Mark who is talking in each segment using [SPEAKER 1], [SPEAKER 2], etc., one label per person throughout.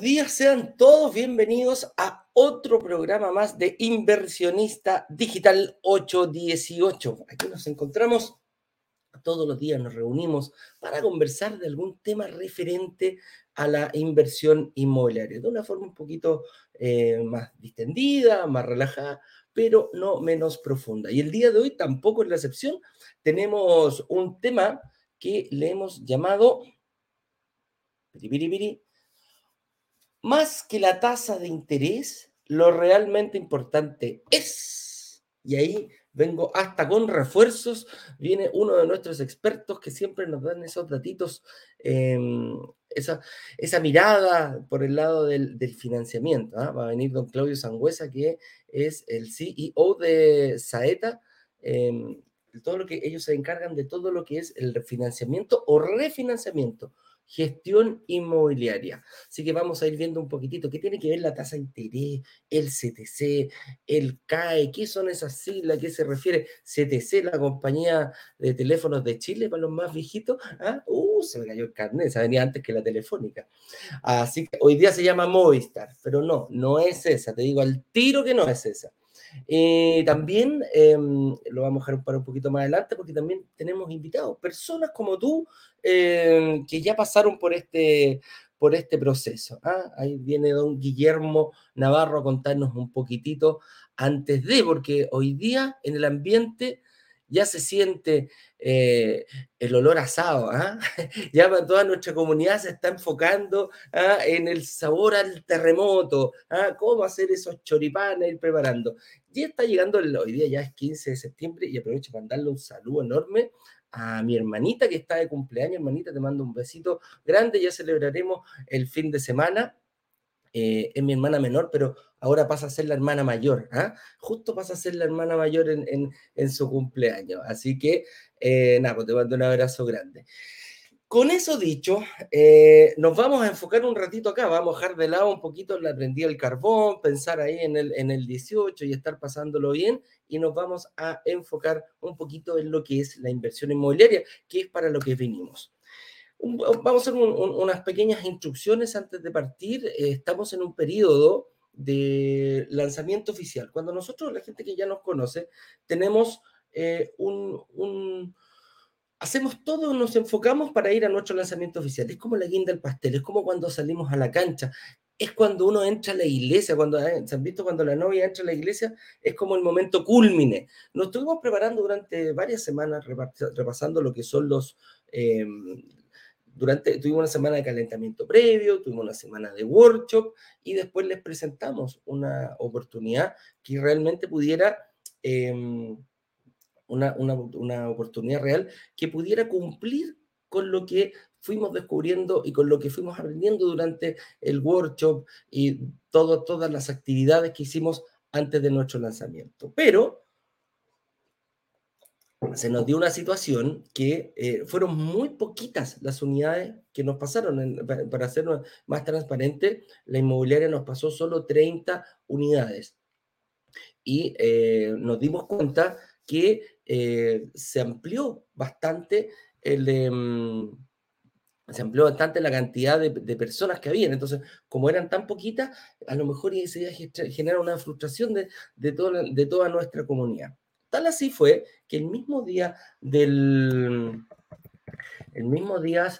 [SPEAKER 1] Días, sean todos bienvenidos a otro programa más de Inversionista Digital 818. Aquí nos encontramos todos los días, nos reunimos para conversar de algún tema referente a la inversión inmobiliaria, de una forma un poquito eh, más distendida, más relajada, pero no menos profunda. Y el día de hoy tampoco es la excepción. Tenemos un tema que le hemos llamado más que la tasa de interés, lo realmente importante es, y ahí vengo hasta con refuerzos, viene uno de nuestros expertos que siempre nos dan esos datitos, em, esa, esa, mirada por el lado del, financiamiento. ¿ah? Va a venir don Claudio Sangüesa, que es el CEO de Saeta. Em, todo lo que ellos se encargan de todo lo que es el financiamiento o refinanciamiento gestión inmobiliaria. Así que vamos a ir viendo un poquitito qué tiene que ver la tasa de interés, el CTC, el CAE, qué son esas siglas, a qué se refiere CTC, la compañía de teléfonos de Chile para los más viejitos. ¿Ah? Uh, se me cayó el carnet, se venía antes que la telefónica. Así que hoy día se llama Movistar, pero no, no es esa, te digo al tiro que no es esa. Eh, también em, lo vamos a dejar para un poquito más adelante porque también tenemos invitados, personas como tú em, que ya pasaron por este, por este proceso. ¿ah? Ahí viene don Guillermo Navarro a contarnos un poquitito antes de, porque hoy día en el ambiente ya se siente eh, el olor asado, ¿ah? ya toda nuestra comunidad se está enfocando ¿ah? en el sabor al terremoto, ¿ah? cómo hacer esos choripanes, ir preparando. Ya está llegando, hoy día ya es 15 de septiembre y aprovecho para darle un saludo enorme a mi hermanita que está de cumpleaños, hermanita, te mando un besito grande, ya celebraremos el fin de semana eh, es mi hermana menor, pero ahora pasa a ser la hermana mayor. ¿ah? Justo pasa a ser la hermana mayor en, en, su cumpleaños. Así que, eh, nada, pues te mando un abrazo grande. Con eso dicho, eh, nos vamos a enfocar un ratito acá, vamos a dejar de lado un poquito la prendida del carbón, pensar ahí en el, en el 18 y estar pasándolo bien, y nos vamos a enfocar un poquito en lo que es la inversión inmobiliaria, que es para lo que venimos vamos a hacer unas pequeñas instrucciones antes de partir. Eh, estamos en un periodo de lanzamiento oficial. Cuando nosotros, la gente que ya nos conoce, tenemos eh, un, Hacemos todo, nos enfocamos para ir a nuestro lanzamiento oficial. Es como la guinda del pastel, es como cuando salimos a la cancha, es cuando uno entra a la iglesia, cuando eh, se han visto cuando la novia entra a la iglesia, es como el momento culmine. Nos estuvimos preparando durante varias semanas, repasando lo que son los, durante, tuvimos una semana de calentamiento previo, tuvimos una semana de workshop y después les presentamos una oportunidad que realmente pudiera, em, una, una, oportunidad real que pudiera cumplir con lo que fuimos descubriendo y con lo que fuimos aprendiendo durante el workshop y todo, todas las actividades que hicimos antes de nuestro lanzamiento. Pero se nos dio una situación que eh, fueron muy poquitas las unidades que nos pasaron. para hacerlo más transparente, la inmobiliaria nos pasó solo 30 unidades. Y eh, nos dimos cuenta que eh, se amplió bastante el... Em, se amplió bastante la cantidad de, personas que habían. Entonces, como eran tan poquitas, a lo mejor se iba a generar una frustración de, de, de toda nuestra comunidad. Tal así fue que el mismo día del el mismo día,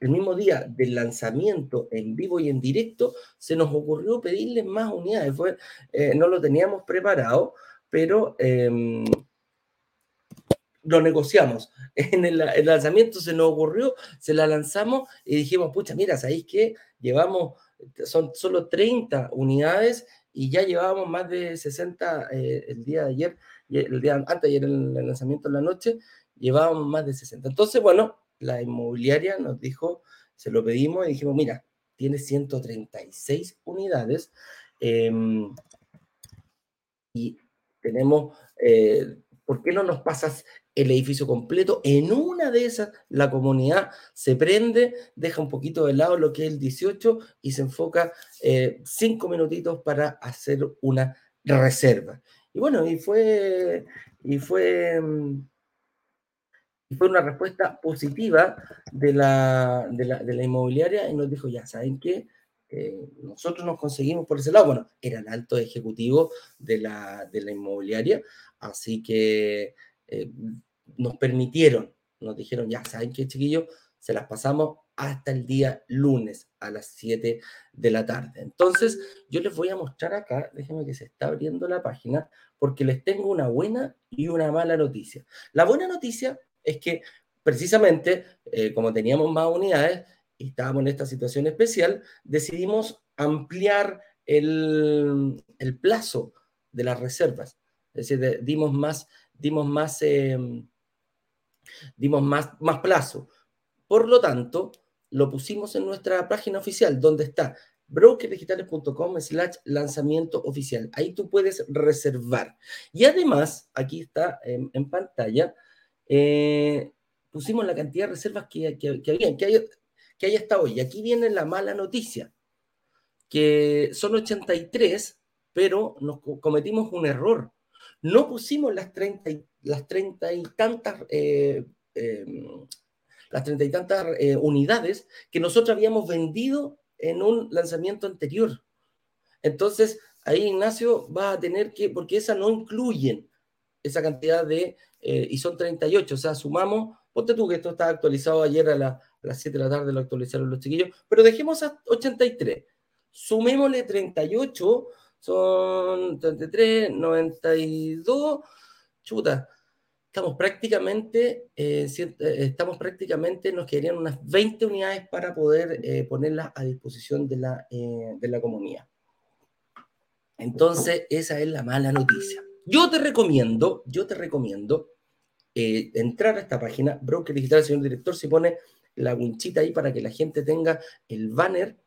[SPEAKER 1] el mismo día del lanzamiento en vivo y en directo, se nos ocurrió pedirles más unidades. Fue, eh, no lo teníamos preparado, pero em, lo negociamos. En el, lanzamiento se nos ocurrió, se la lanzamos y dijimos, pucha, mira, ¿sabéis qué? Llevamos, son solo 30 unidades y ya llevábamos más de 60 eh, el día de ayer el día antes, ayer en el lanzamiento en la noche, llevábamos más de 60. Entonces, bueno, la inmobiliaria nos dijo, se lo pedimos y dijimos, mira, tiene 136 unidades em, y tenemos, eh, ¿por qué no nos pasas el edificio completo? En una de esas, la comunidad se prende, deja un poquito de lado lo que es el 18 y se enfoca eh, cinco minutitos para hacer una reserva. Y bueno, y fue, y fue, mm, fue una respuesta positiva de la, de la, inmobiliaria y nos dijo, ya, ¿saben qué? Eh, nosotros nos conseguimos por ese lado. Bueno, era el alto ejecutivo de la, de la inmobiliaria, así que eh, nos permitieron, nos dijeron, ya, ¿saben qué, chiquillos? Se las pasamos hasta el día lunes a las 7 de la tarde. Entonces, yo les voy a mostrar acá, déjenme que se está abriendo la página, porque les tengo una buena y una mala noticia. La buena noticia es que precisamente, eh, como teníamos más unidades y estábamos en esta situación especial, decidimos ampliar el, plazo de las reservas. Es decir, dimos más, dimos más, em, dimos más, más plazo. Por lo tanto, lo pusimos en nuestra página oficial, donde está brokerdigitales.com slash lanzamiento oficial. Ahí tú puedes reservar. Y además, aquí está en pantalla, eh, pusimos la cantidad de reservas que, que, que había, que hay, que hay hasta hoy. Y aquí viene la mala noticia, que son 83, pero nos cometimos un error. No pusimos las 30, las 30 y tantas, eh, em, las 30 y tantas eh, unidades que nosotros habíamos vendido en un lanzamiento anterior. Entonces, ahí Ignacio va a tener que, porque esas no incluyen esa cantidad de, eh, y son 38, o sea, sumamos, ponte tú que esto está actualizado ayer a, las 7 de la tarde, lo actualizaron los chiquillos, pero dejemos a 83, sumémosle 38, son 33, 92, chuta, estamos prácticamente, eh, eh, estamos prácticamente, nos quedarían unas 20 unidades para poder ponerlas a disposición de la, de la comunidad. Entonces, esa es la mala noticia. Yo te recomiendo, yo te recomiendo eh, entrar a esta página, Broker Digital, señor director, se pone la winchita ahí para que la gente tenga el banner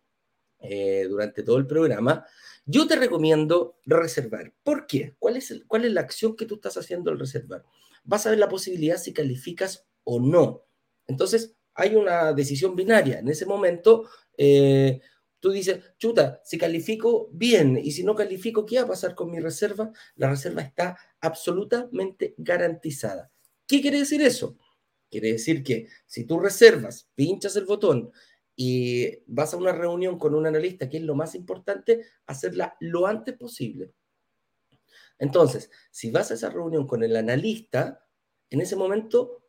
[SPEAKER 1] eh, durante todo el programa. Yo te recomiendo reservar. ¿Por qué? ¿Cuál es, ¿Cuál es la acción que tú estás haciendo al reservar? Vas a ver la posibilidad si calificas o no. Entonces, hay una decisión binaria. En ese momento, eh, Tú dices, chuta, si califico bien y si no califico, ¿qué va a pasar con mi reserva? La reserva está absolutamente garantizada. ¿Qué quiere decir eso? Quiere decir que si tú reservas, pinchas el botón y vas a una reunión con un analista, que es lo más importante, hacerla lo antes posible. Entonces, si vas a esa reunión con el analista, en ese momento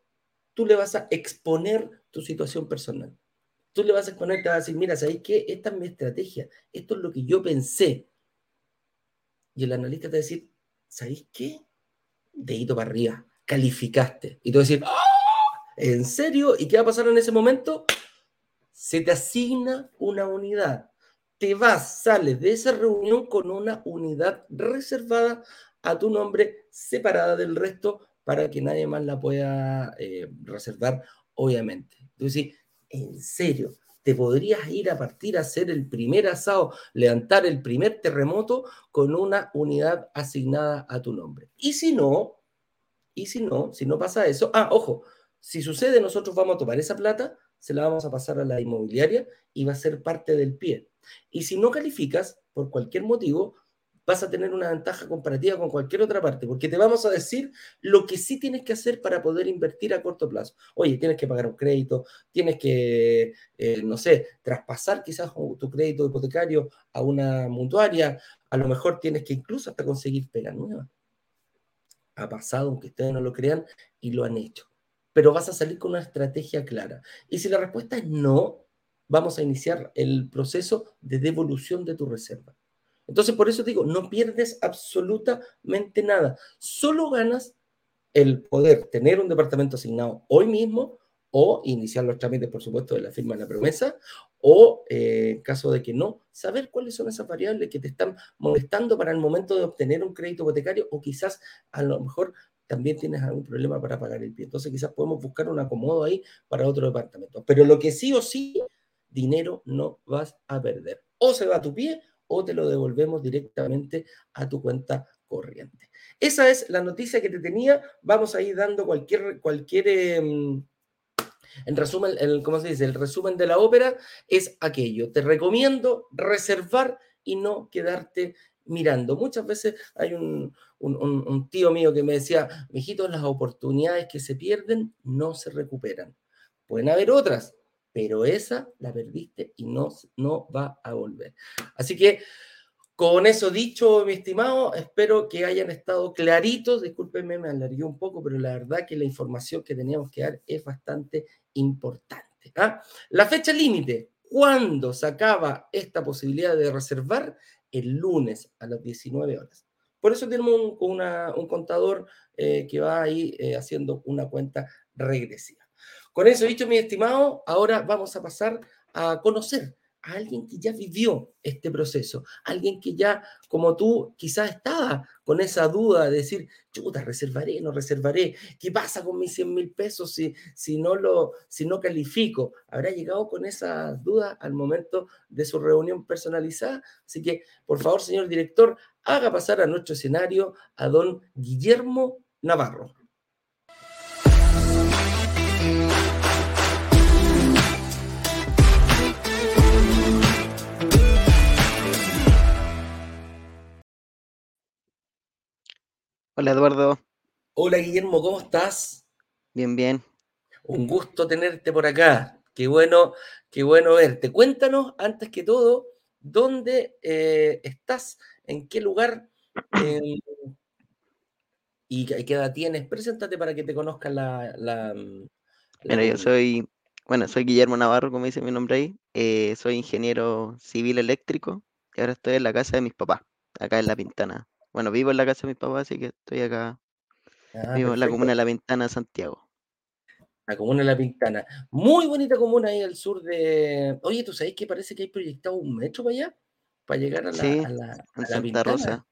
[SPEAKER 1] tú le vas a exponer tu situación personal tú le vas a exponer, te vas a decir, mira, ¿sabéis qué? Esta es mi estrategia, esto es lo que yo pensé. Y el analista te va a decir, ¿sabéis qué? Dedito para arriba, calificaste. Y tú vas a decir, ¡Ah! ¿en serio? ¿Y qué va a pasar en ese momento? Se te asigna una unidad. Te vas, sales de esa reunión con una unidad reservada a tu nombre, separada del resto, para que nadie más la pueda eh, reservar, obviamente. Entonces, en serio, te podrías ir a partir a hacer el primer asado, levantar el primer terremoto con una unidad asignada a tu nombre. Y si no, y si no, si no pasa eso, ah, ojo, si sucede, nosotros vamos a tomar esa plata, se la vamos a pasar a la inmobiliaria y va a ser parte del pie. Y si no calificas, por cualquier motivo, vas a tener una ventaja comparativa con cualquier otra parte, porque te vamos a decir lo que sí tienes que hacer para poder invertir a corto plazo. Oye, tienes que pagar un crédito, tienes que, eh, no sé, traspasar quizás tu crédito hipotecario a una mutuaria, a lo mejor tienes que incluso hasta conseguir pega nueva. Ha pasado, aunque ustedes no lo crean, y lo han hecho. Pero vas a salir con una estrategia clara. Y si la respuesta es no, vamos a iniciar el proceso de devolución de tu reserva. Entonces, por eso digo, no pierdes absolutamente nada. Solo ganas el poder tener un departamento asignado hoy mismo o iniciar los trámites, por supuesto, de la firma de la promesa, o eh, en caso de que no, saber cuáles son esas variables que te están molestando para el momento de obtener un crédito hipotecario o quizás a lo mejor también tienes algún problema para pagar el pie. Entonces quizás podemos buscar un acomodo ahí para otro departamento. Pero lo que sí o sí, dinero no vas a perder. O se va a tu pie o te lo devolvemos directamente a tu cuenta corriente. Esa es la noticia que te tenía. Vamos a ir dando cualquier, cualquier em, en resumen, el, ¿cómo se dice? El resumen de la ópera es aquello. Te recomiendo reservar y no quedarte mirando. Muchas veces hay un, tío mío que me decía, mijito, las oportunidades que se pierden no se recuperan. Pueden haber otras, pero esa la perdiste y no, no va a volver. Así que con eso dicho, mi estimado, espero que hayan estado claritos. Discúlpenme, me alargué un poco, pero la verdad que la información que teníamos que dar es bastante importante. ¿ah? La fecha límite, ¿cuándo se acaba esta posibilidad de reservar? El lunes a las 19 horas. Por eso tenemos un, contador eh, que va ahí eh, haciendo una cuenta regresiva. Con eso dicho, mi estimado, ahora vamos a pasar a conocer a alguien que ya vivió este proceso, alguien que ya, como tú, quizás estaba con esa duda de decir, chuta, reservaré, no reservaré, ¿qué pasa con mis 100 mil pesos si, si, no lo, si no califico? Habrá llegado con esa duda al momento de su reunión personalizada. Así que, por favor, señor director, haga pasar a nuestro escenario a don Guillermo Navarro.
[SPEAKER 2] Hola Eduardo.
[SPEAKER 1] Hola Guillermo, ¿cómo estás?
[SPEAKER 2] Bien, bien.
[SPEAKER 1] Un gusto tenerte por acá. Qué bueno, qué bueno verte. Cuéntanos, antes que todo, dónde eh, estás, en qué lugar em, y qué edad tienes. Preséntate para que te conozcan la, la,
[SPEAKER 2] Mira, yo soy, bueno, soy Guillermo Navarro, como dice mi nombre ahí. Eh, soy ingeniero civil eléctrico y ahora estoy en la casa de mis papás, acá en La Pintana. Bueno, vivo en la casa de mis papás, así que estoy acá. Ah, vivo en la comuna de La Pintana, Santiago.
[SPEAKER 1] La comuna de La Pintana. Muy bonita comuna ahí al sur de. Oye, ¿tú sabes que parece que hay proyectado un metro para allá? Para llegar a la,
[SPEAKER 2] sí, en Santa Rosa.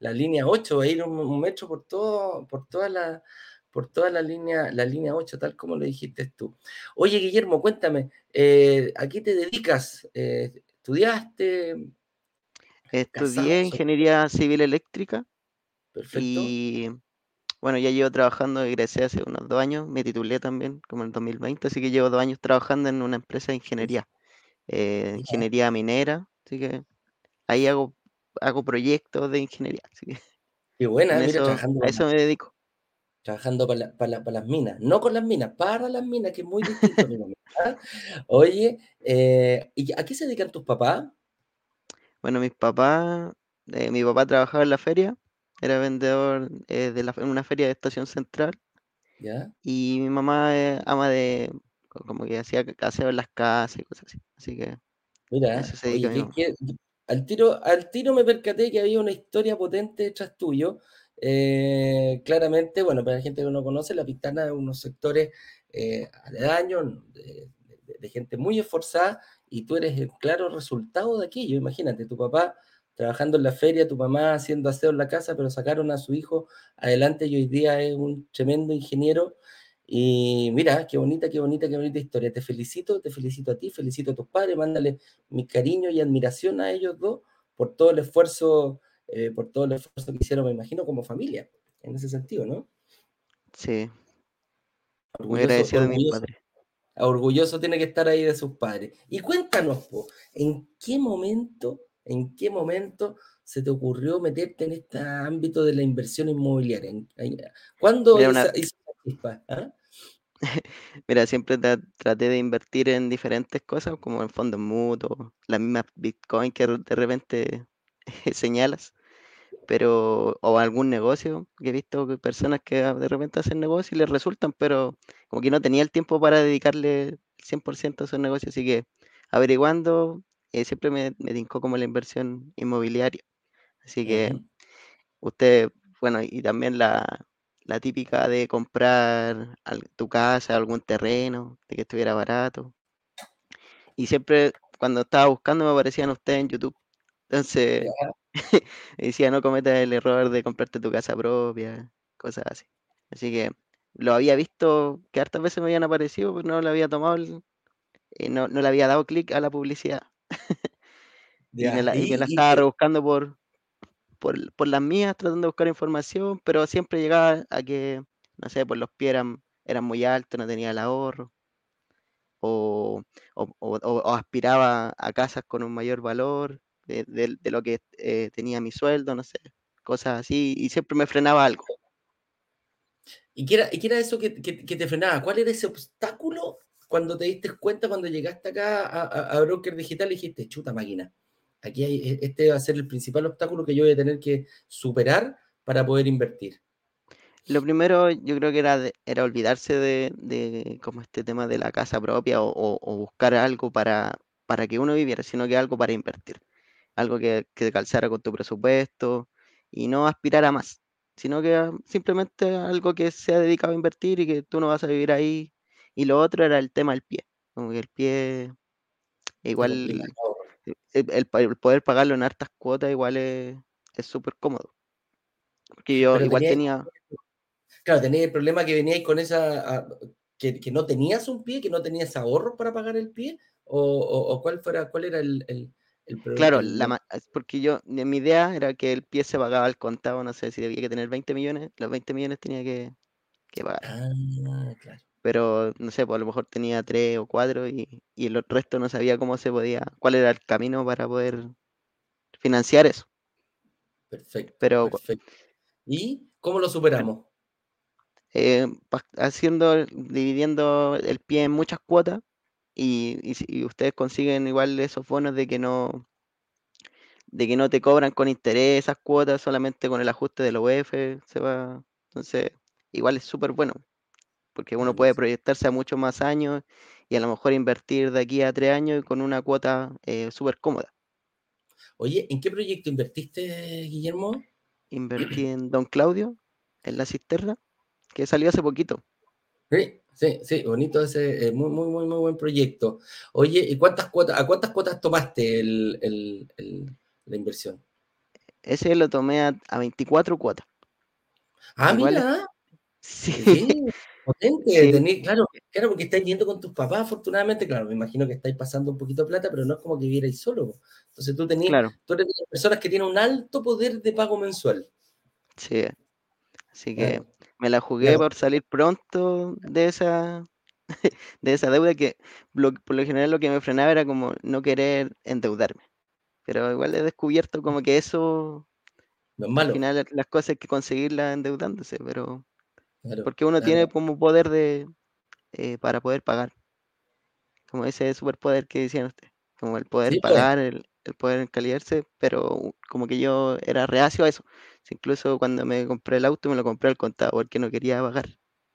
[SPEAKER 1] La línea 8, va a ir un, metro por todo, por toda la, por toda la línea, la línea 8, tal como lo dijiste tú. Oye, Guillermo, cuéntame, eh, ¿a qué te dedicas? Eh, ¿Estudiaste?
[SPEAKER 2] Estudié ingeniería civil eléctrica. Perfecto. Y bueno, ya llevo trabajando, egresé hace unos dos años, me titulé también, como en el 2020, así que llevo dos años trabajando en una empresa de ingeniería, eh, ingeniería minera, así que ahí hago, hago proyectos de ingeniería. Así que
[SPEAKER 1] Qué buena, mira, eso, trabajando.
[SPEAKER 2] A eso me dedico.
[SPEAKER 1] Trabajando para, las minas, no con las minas, para las minas, que es muy distinto. ¿ah? Oye, eh, ¿y ¿a qué se dedican tus papás?
[SPEAKER 2] Bueno, mis papás, eh, mi papá trabajaba en la feria, era vendedor eh, de la, en una feria de estación central.
[SPEAKER 1] ¿Ya?
[SPEAKER 2] Y mi mamá ama de, como que hacía caseo en las casas y cosas así. Así que
[SPEAKER 1] Mira, al, tiro, al tiro me percaté que había una historia potente detrás tuyo. Eh, claramente, bueno, para la gente que no conoce, la Pintana es unos sectores aledaños, de, de, gente muy esforzada y tú eres el claro resultado de aquello. Imagínate, tu papá trabajando en la feria, tu mamá haciendo aseo en la casa, pero sacaron a su hijo adelante y hoy día es un tremendo ingeniero. Y mira, qué bonita, qué bonita, qué bonita historia. Te felicito, te felicito a ti, felicito a tus padres, mándale mi cariño y admiración a ellos dos por todo el esfuerzo, eh, por todo el esfuerzo que hicieron, me imagino, como familia, en ese sentido, ¿no?
[SPEAKER 2] Sí. Muy agradecido de mi padre
[SPEAKER 1] orgulloso tiene que estar ahí de sus padres. Y cuéntanos, ¿en qué momento, en qué momento se te ocurrió meterte en este ámbito de la inversión inmobiliaria? ¿Cuándo Mira, hizo, chispa?
[SPEAKER 2] ¿ah? Mira, siempre traté de invertir en diferentes cosas, como en fondos mutuos, la misma Bitcoin que de repente señalas pero o algún negocio, que he visto que personas que de repente hacen negocio y les resultan, pero como que no tenía el tiempo para dedicarle el 100% a esos negocios, así que averiguando, eh, siempre me, me tincó como la inversión inmobiliaria. Así que usted, bueno, y también la, la típica de comprar tu casa, algún terreno, de que estuviera barato. Y siempre cuando estaba buscando me aparecían ustedes en YouTube. Entonces, decía, no cometas el error de comprarte tu casa propia, cosas así. Así que lo había visto que hartas veces me habían aparecido, pero no le había tomado y no, le había dado clic a la publicidad. y, me la, estaba rebuscando por, por, las mías, tratando de buscar información, pero siempre llegaba a que, no sé, pues los pies eran, eran muy altos, no tenía el ahorro. O, o, aspiraba a casas con un mayor valor de, de- de lo que eh, tenía mi sueldo, no sé, cosas así, y siempre me frenaba algo.
[SPEAKER 1] ¿Y qué era, y qué era eso que, que- que te frenaba? ¿Cuál era ese obstáculo cuando te diste cuenta, cuando llegaste acá a, a- a Broker Digital y dijiste, chuta máquina, aquí hay, e- este va a ser el principal obstáculo que yo voy a tener que superar para poder invertir?
[SPEAKER 2] Lo primero yo creo que era, de- era olvidarse de, de como este tema de la casa propia o, o- o buscar algo para, para que uno viviera, sino que algo para invertir, algo que, que calzara con tu presupuesto y no aspirar a más, sino que ah, simplemente algo que sea dedicado a invertir y que tú no vas a vivir ahí. Y lo otro era el tema del pie, como que el pie
[SPEAKER 1] Qué
[SPEAKER 2] igual,
[SPEAKER 1] complicado.
[SPEAKER 2] eh, el, el pa- el poder pagarlo en hartas cuotas igual es súper cómodo, porque yo
[SPEAKER 1] Pero
[SPEAKER 2] igual
[SPEAKER 1] tenía,
[SPEAKER 2] tenía...
[SPEAKER 1] claro, tenía el problema que veníais con esa, ah, que, que no tenías un pie, que no tenías ahorros para pagar el pie, o, o- o cuál fuera, cuál era el, el, el,
[SPEAKER 2] Claro, la porque yo, mi idea era que el pie se pagaba al contado, no sé si debía que tener 20 millones, los 20 millones tenía que, que pagar.
[SPEAKER 1] Ah, claro,
[SPEAKER 2] Pero no sé, pues a lo mejor tenía 3 o 4 y, y el resto no sabía cómo se podía, cuál era el camino para poder financiar eso.
[SPEAKER 1] perfecto,
[SPEAKER 2] Pero
[SPEAKER 1] perfecto. ¿Y cómo lo superamos?
[SPEAKER 2] eh, pa- haciendo, dividiendo el pie en muchas cuotas y, y ustedes consiguen igual esos bonos de que no, de que no te cobran con interés esas cuotas, solamente con el ajuste de la UEF se va. Entonces, igual es súper bueno, porque uno puede proyectarse a muchos más años y a lo mejor invertir de aquí a tres años con una cuota eh, súper cómoda.
[SPEAKER 1] Oye, ¿en qué proyecto invertiste, Guillermo?
[SPEAKER 2] Invertí en Don Claudio, en la cisterna, que salió hace poquito.
[SPEAKER 1] Sí, sí, sí, bonito ese, eh, muy, muy, muy, muy buen proyecto. Oye, ¿y cuántas cuotas, a cuántas cuotas tomaste el, el- el- la inversión?
[SPEAKER 2] Ese lo tomé a, a 24 cuotas.
[SPEAKER 1] Ah,
[SPEAKER 2] Igual es-
[SPEAKER 1] mira,
[SPEAKER 2] sí,
[SPEAKER 1] sí, potente,
[SPEAKER 2] Sí.
[SPEAKER 1] tení- claro, claro, porque estáis yendo con tus papás, afortunadamente, claro, me imagino que estáis pasando un poquito de plata, pero no es como que vivierais solo. Entonces tú tenías,
[SPEAKER 2] claro,
[SPEAKER 1] tú eres de las personas que tienen un alto poder de pago mensual.
[SPEAKER 2] sí. Así que
[SPEAKER 1] Claro,
[SPEAKER 2] me la jugué
[SPEAKER 1] claro.
[SPEAKER 2] por salir pronto de esa, de esa deuda que lo- por lo general lo que me frenaba era como no querer endeudarme. Pero igual he descubierto como que eso,
[SPEAKER 1] No es
[SPEAKER 2] al
[SPEAKER 1] malo.
[SPEAKER 2] final las cosas hay que conseguirlas endeudándose, pero
[SPEAKER 1] Claro,
[SPEAKER 2] porque uno tiene como poder de eh, para poder pagar, como ese superpoder que decían ustedes, como el poder
[SPEAKER 1] Sí, pues.
[SPEAKER 2] pagar, el, el poder encalillarse, pero como que yo era reacio a eso. Incluso cuando me compré el auto me lo compré al contado porque no quería pagar.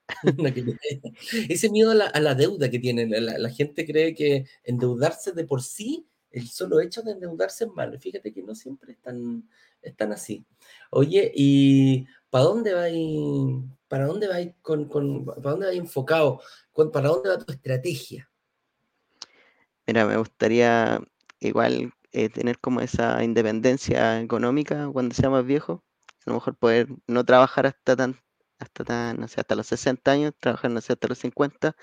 [SPEAKER 1] Ese miedo a la, a la deuda que tienen, la, la gente cree que endeudarse de por sí, el solo hecho de endeudarse es malo. Fíjate que no siempre es tan, es tan así. Oye, ¿y para dónde vais, para dónde vais con, con- para dónde vais enfocado? ¿Con- ¿Para dónde va tu estrategia?
[SPEAKER 2] Mira, me gustaría igual eh, tener como esa independencia económica cuando sea más viejo. A lo mejor poder no trabajar hasta tan, hasta tan, no sé, hasta los 60 años, trabajar, no sé, hasta los 50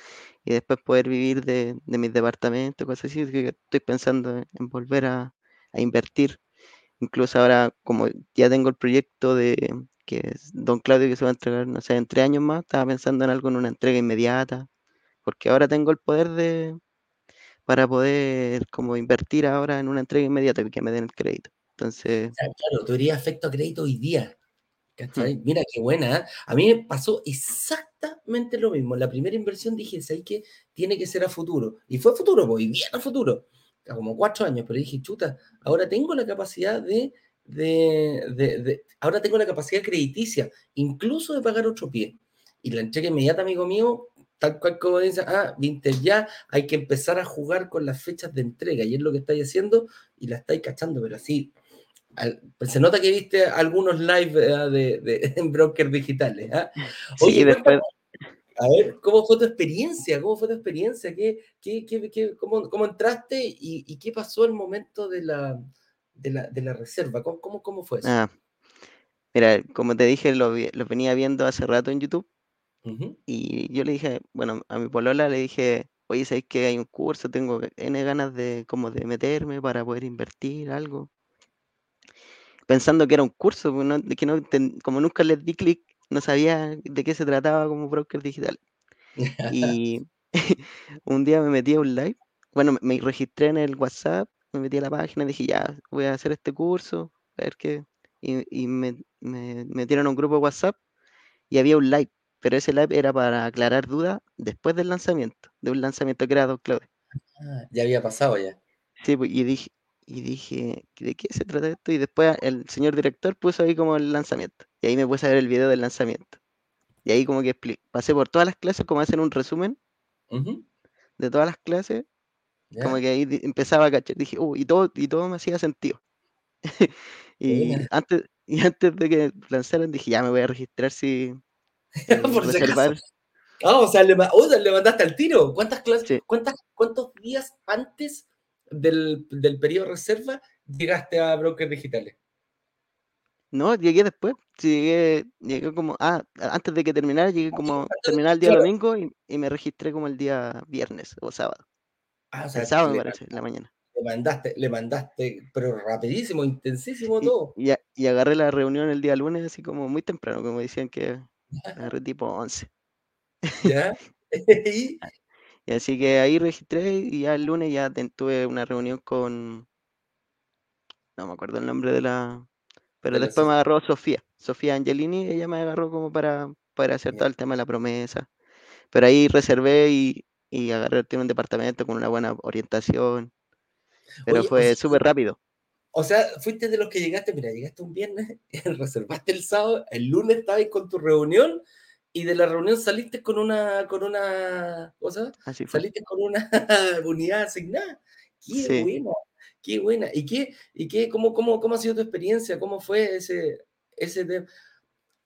[SPEAKER 2] y después poder vivir de, de mis departamentos, cosas así. estoy pensando en, volver a, invertir. Incluso ahora, como ya tengo el proyecto de que Don Claudio que se va a entregar, no sé, en tres años más, estaba pensando en algo en una entrega inmediata, porque ahora tengo el poder de para poder como invertir ahora en una entrega inmediata que me den el crédito. Entonces,
[SPEAKER 1] O sea, claro, afecto a crédito hoy día. ¿Cachai? Mira qué buena. ¿eh? A mí me pasó exactamente lo mismo. La primera inversión dije, ¿sabes qué? Tiene que ser a futuro. Y fue a futuro, pues, y bien a futuro. Como cuatro años, pero dije, chuta, ahora tengo la capacidad de, de, de- de- ahora tengo la capacidad crediticia, incluso de pagar otro pie. Y la entrega inmediata, amigo mío, tal cual como dice, ah, Vinter ya, hay que empezar a jugar con las fechas de entrega. Y es lo que estáis haciendo y la estáis cachando, pero así, al- pues se nota que viste algunos live ¿eh? de, de- en brokers digitales. ¿ah?
[SPEAKER 2] sí, después,
[SPEAKER 1] a ver, ¿cómo fue tu experiencia? ¿Cómo fue tu experiencia? ¿Qué, qué, qué- qué- cómo, cómo entraste y, y qué pasó el momento de la, de la, de la reserva? ¿Cómo, cómo, cómo fue eso?
[SPEAKER 2] ah, mira, como te dije, lo, lo venía viendo hace rato en YouTube Y yo le dije, bueno, a mi polola le dije, oye, ¿sabes que hay un curso? Tengo N ganas de como de meterme para poder invertir algo. Pensando que era un curso, pues, no- que no, como nunca les di clic, no sabía de qué se trataba como broker digital. Y un día me metí a un live, bueno, me, me registré en el WhatsApp me metí a la página, dije, ya, voy a hacer este curso, a ver qué. Y, y me, me metieron a un grupo de WhatsApp y había un live, pero ese live era para aclarar dudas después del lanzamiento, de un lanzamiento que era Don Claudio.
[SPEAKER 1] Ah, ya había pasado ya.
[SPEAKER 2] Sí, pues, y dije, y dije, ¿de qué se trata esto? Y después el señor director puso ahí como el lanzamiento. Y ahí me puse a ver el video del lanzamiento. Y ahí como que pasé por todas las clases, como hacen un resumen de todas las clases. Como que ahí empezaba a cachar. Dije, uh, y todo, y todo me hacía sentido. y, antes, y antes de que lanzaran, dije, ya me voy a registrar si.
[SPEAKER 1] Por reservar. Ah, o sea, le, le mandaste al tiro. ¿Cuántas clases, cuántas, cuántos días antes del, del periodo de reserva llegaste a brokers digitales?
[SPEAKER 2] No, llegué después. Llegué, llegué como, ah, antes de que terminara, llegué como, terminar el día domingo y, y, me registré como el día viernes o sábado.
[SPEAKER 1] Ah, o sea,
[SPEAKER 2] el sábado me parece, en la mañana.
[SPEAKER 1] Le mandaste, le mandaste, pero rapidísimo, intensísimo todo.
[SPEAKER 2] Y, y, agarré la reunión el día lunes así como muy temprano, como decían que agarré tipo 11.
[SPEAKER 1] ¿Ya?
[SPEAKER 2] ¿Y? y así que ahí registré y ya el lunes ya tuve una reunión con, no me acuerdo el nombre de la, pero después me agarró Sofía, Sofía Angelini, ella me agarró como para, para hacer todo el tema de la promesa. Pero ahí reservé y, y agarré un departamento con una buena orientación. Pero fue súper rápido.
[SPEAKER 1] O sea, fuiste de los que llegaste, mira, llegaste un viernes, reservaste el sábado, el lunes estabas con tu reunión y de la reunión saliste con una, con una, cosa, saliste con una unidad asignada. Qué bueno. Qué buena. ¿Y qué, y qué, cómo, cómo, cómo ha sido tu experiencia? ¿Cómo fue ese, ese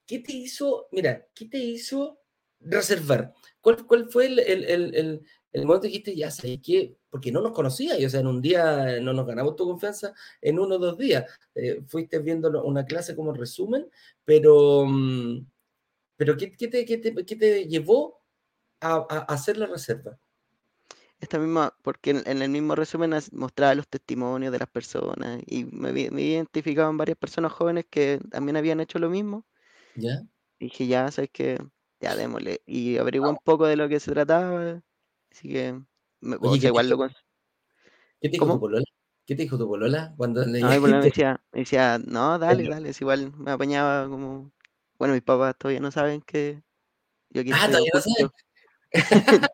[SPEAKER 1] ¿Qué te hizo, mira, qué te hizo reservar? ¿Cuál, cuál fue el, el, el, el momento que dijiste, ya sé qué? Porque no nos conocía, y, o sea, en un día no nos ganamos tu confianza, en uno o dos días. Eh, fuiste viendo una clase como resumen, pero, mm, pero ¿qué, qué, te, qué, te, qué te, llevó a, a hacer la reserva?
[SPEAKER 2] esta misma, porque en, el mismo resumen mostraba los testimonios de las personas y me, me identificaban varias personas jóvenes que también habían hecho lo mismo.
[SPEAKER 1] ¿Ya?
[SPEAKER 2] dije, ya, sabes que, ya démosle. Y averigué un poco de lo que se trataba, así que, me, igual lo
[SPEAKER 1] ¿Qué te dijo tu polola? ¿Qué te dijo tu polola cuando
[SPEAKER 2] le no, me decía, me decía, no, dale, dale, es igual, me apañaba como, bueno, mis papás todavía no saben que
[SPEAKER 1] yo aquí Ah, todavía no saben.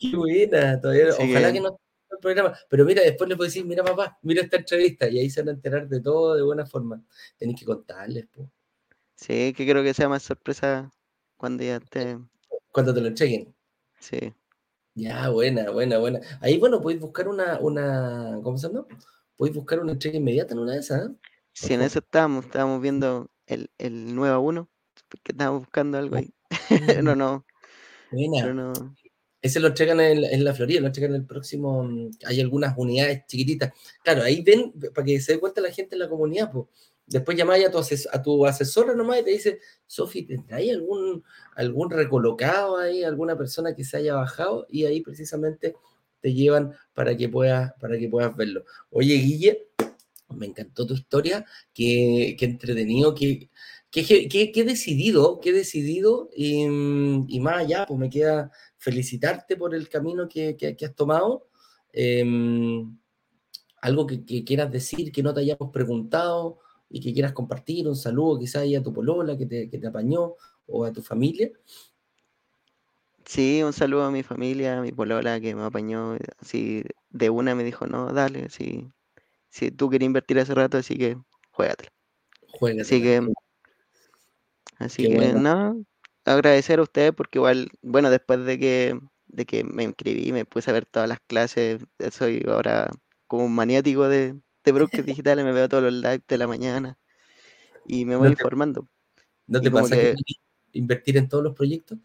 [SPEAKER 1] Qué buena, todavía. Ojalá que no el programa. Pero mira, después le puedo decir, mira papá, mira esta entrevista y ahí se van a enterar de todo de buena forma. Tenéis que contarles, pues.
[SPEAKER 2] Sí, que creo que sea más sorpresa cuando ya te.
[SPEAKER 1] Cuando te lo entreguen.
[SPEAKER 2] Sí.
[SPEAKER 1] Ya, buena, buena, buena. Ahí, bueno, podéis buscar una, una, ¿cómo se llama? Podéis buscar una entrega inmediata en una de esas, ¿eh?
[SPEAKER 2] Sí, en eso estábamos, estábamos viendo el, el 9 a 1, porque estábamos buscando algo ahí. no, no,
[SPEAKER 1] Buena. Ese lo entregan en, la Florida, lo entregan el próximo. Hay algunas unidades chiquititas. Claro, ahí ven, para que se dé cuenta la gente en la comunidad, pues. Después llamáis a tu, a tu asesora nomás y te dice, Sofi, ¿tendráis algún, algún recolocado ahí, alguna persona que se haya bajado? Y ahí precisamente te llevan para que puedas, para que puedas verlo. Oye, Guille, me encantó tu historia, qué, qué entretenido, qué, qué, decidido, qué decidido, y, más allá, pues me queda felicitarte por el camino que, has tomado. Em, algo que, quieras decir, que no te hayamos preguntado y que quieras compartir, un saludo quizás a tu polola que te, que te apañó o a tu familia.
[SPEAKER 2] Sí, un saludo a mi familia, a mi polola que me apañó, así de una me dijo, no, dale, si, si tú quieres invertir hace rato, así que juégatela. Así que Así que nada, agradecer a ustedes porque igual, bueno, después de que, de que me inscribí, me puse a ver todas las clases, soy ahora como un maniático de, de brokers digitales, me veo todos los lives de la mañana y me voy informando.
[SPEAKER 1] ¿No te pasa que... invertir en todos los proyectos?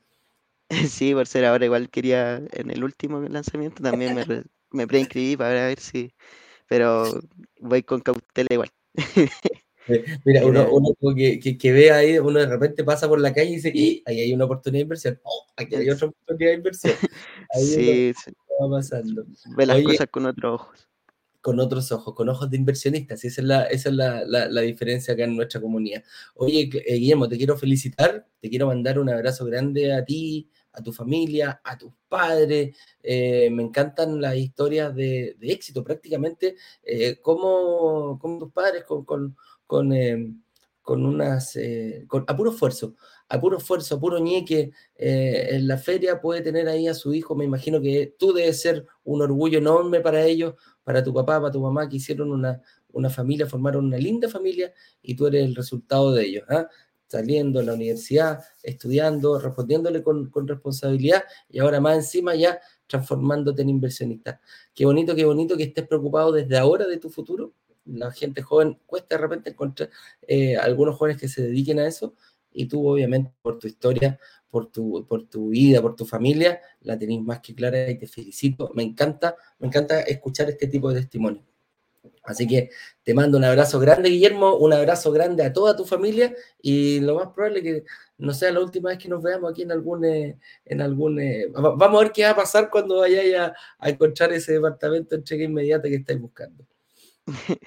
[SPEAKER 2] sí, por ser ahora igual quería en el último lanzamiento también me, me preinscribí para ver si, pero voy con cautela igual.
[SPEAKER 1] Mira, uno, uno que, que, ve ahí, uno de repente pasa por la calle y dice, y ahí hay una oportunidad de inversión. Oh, aquí hay otra oportunidad de inversión. Ahí
[SPEAKER 2] sí, sí. va pasando. Ve las cosas con otros ojos.
[SPEAKER 1] Con otros ojos, con ojos de inversionistas. Y esa es la, esa es la, la, diferencia acá en nuestra comunidad. Oye, eh, Guillermo, te quiero felicitar, te quiero mandar un abrazo grande a ti, a tu familia, a tus padres. Eh, me encantan las historias de, éxito, prácticamente, eh, como, tus padres con, con, con, eh, con unas, con, a puro esfuerzo, a puro esfuerzo, a puro ñeque, en la feria puede tener ahí a su hijo, me imagino que tú debes ser un orgullo enorme para ellos, para tu papá, para tu mamá, que hicieron una, una familia, formaron una linda familia y tú eres el resultado de ellos. ¿ah? saliendo de la universidad, estudiando, respondiéndole con, responsabilidad y ahora más encima ya transformándote en inversionista. Qué bonito, qué bonito que estés preocupado desde ahora de tu futuro. La gente joven cuesta de repente encontrar eh, algunos jóvenes que se dediquen a eso y tú obviamente por tu historia, por tu, por tu vida, por tu familia, la tenés más que clara y te felicito. Me encanta, me encanta escuchar este tipo de testimonio. Así que te mando un abrazo grande, Guillermo, un abrazo grande a toda tu familia y lo más probable que no sea la última vez que nos veamos aquí en algún... Eh, en algún eh, vamos a ver qué va a pasar cuando vayáis a, encontrar ese departamento en cheque inmediata que estáis buscando.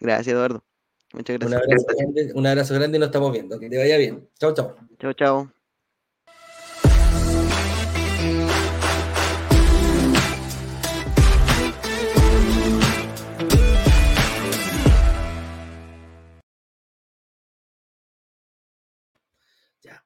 [SPEAKER 2] Gracias, Eduardo. Muchas gracias.
[SPEAKER 1] Un abrazo, grande, un abrazo grande y nos estamos viendo. Que te vaya bien. Chao, chao.
[SPEAKER 2] Chao, chao.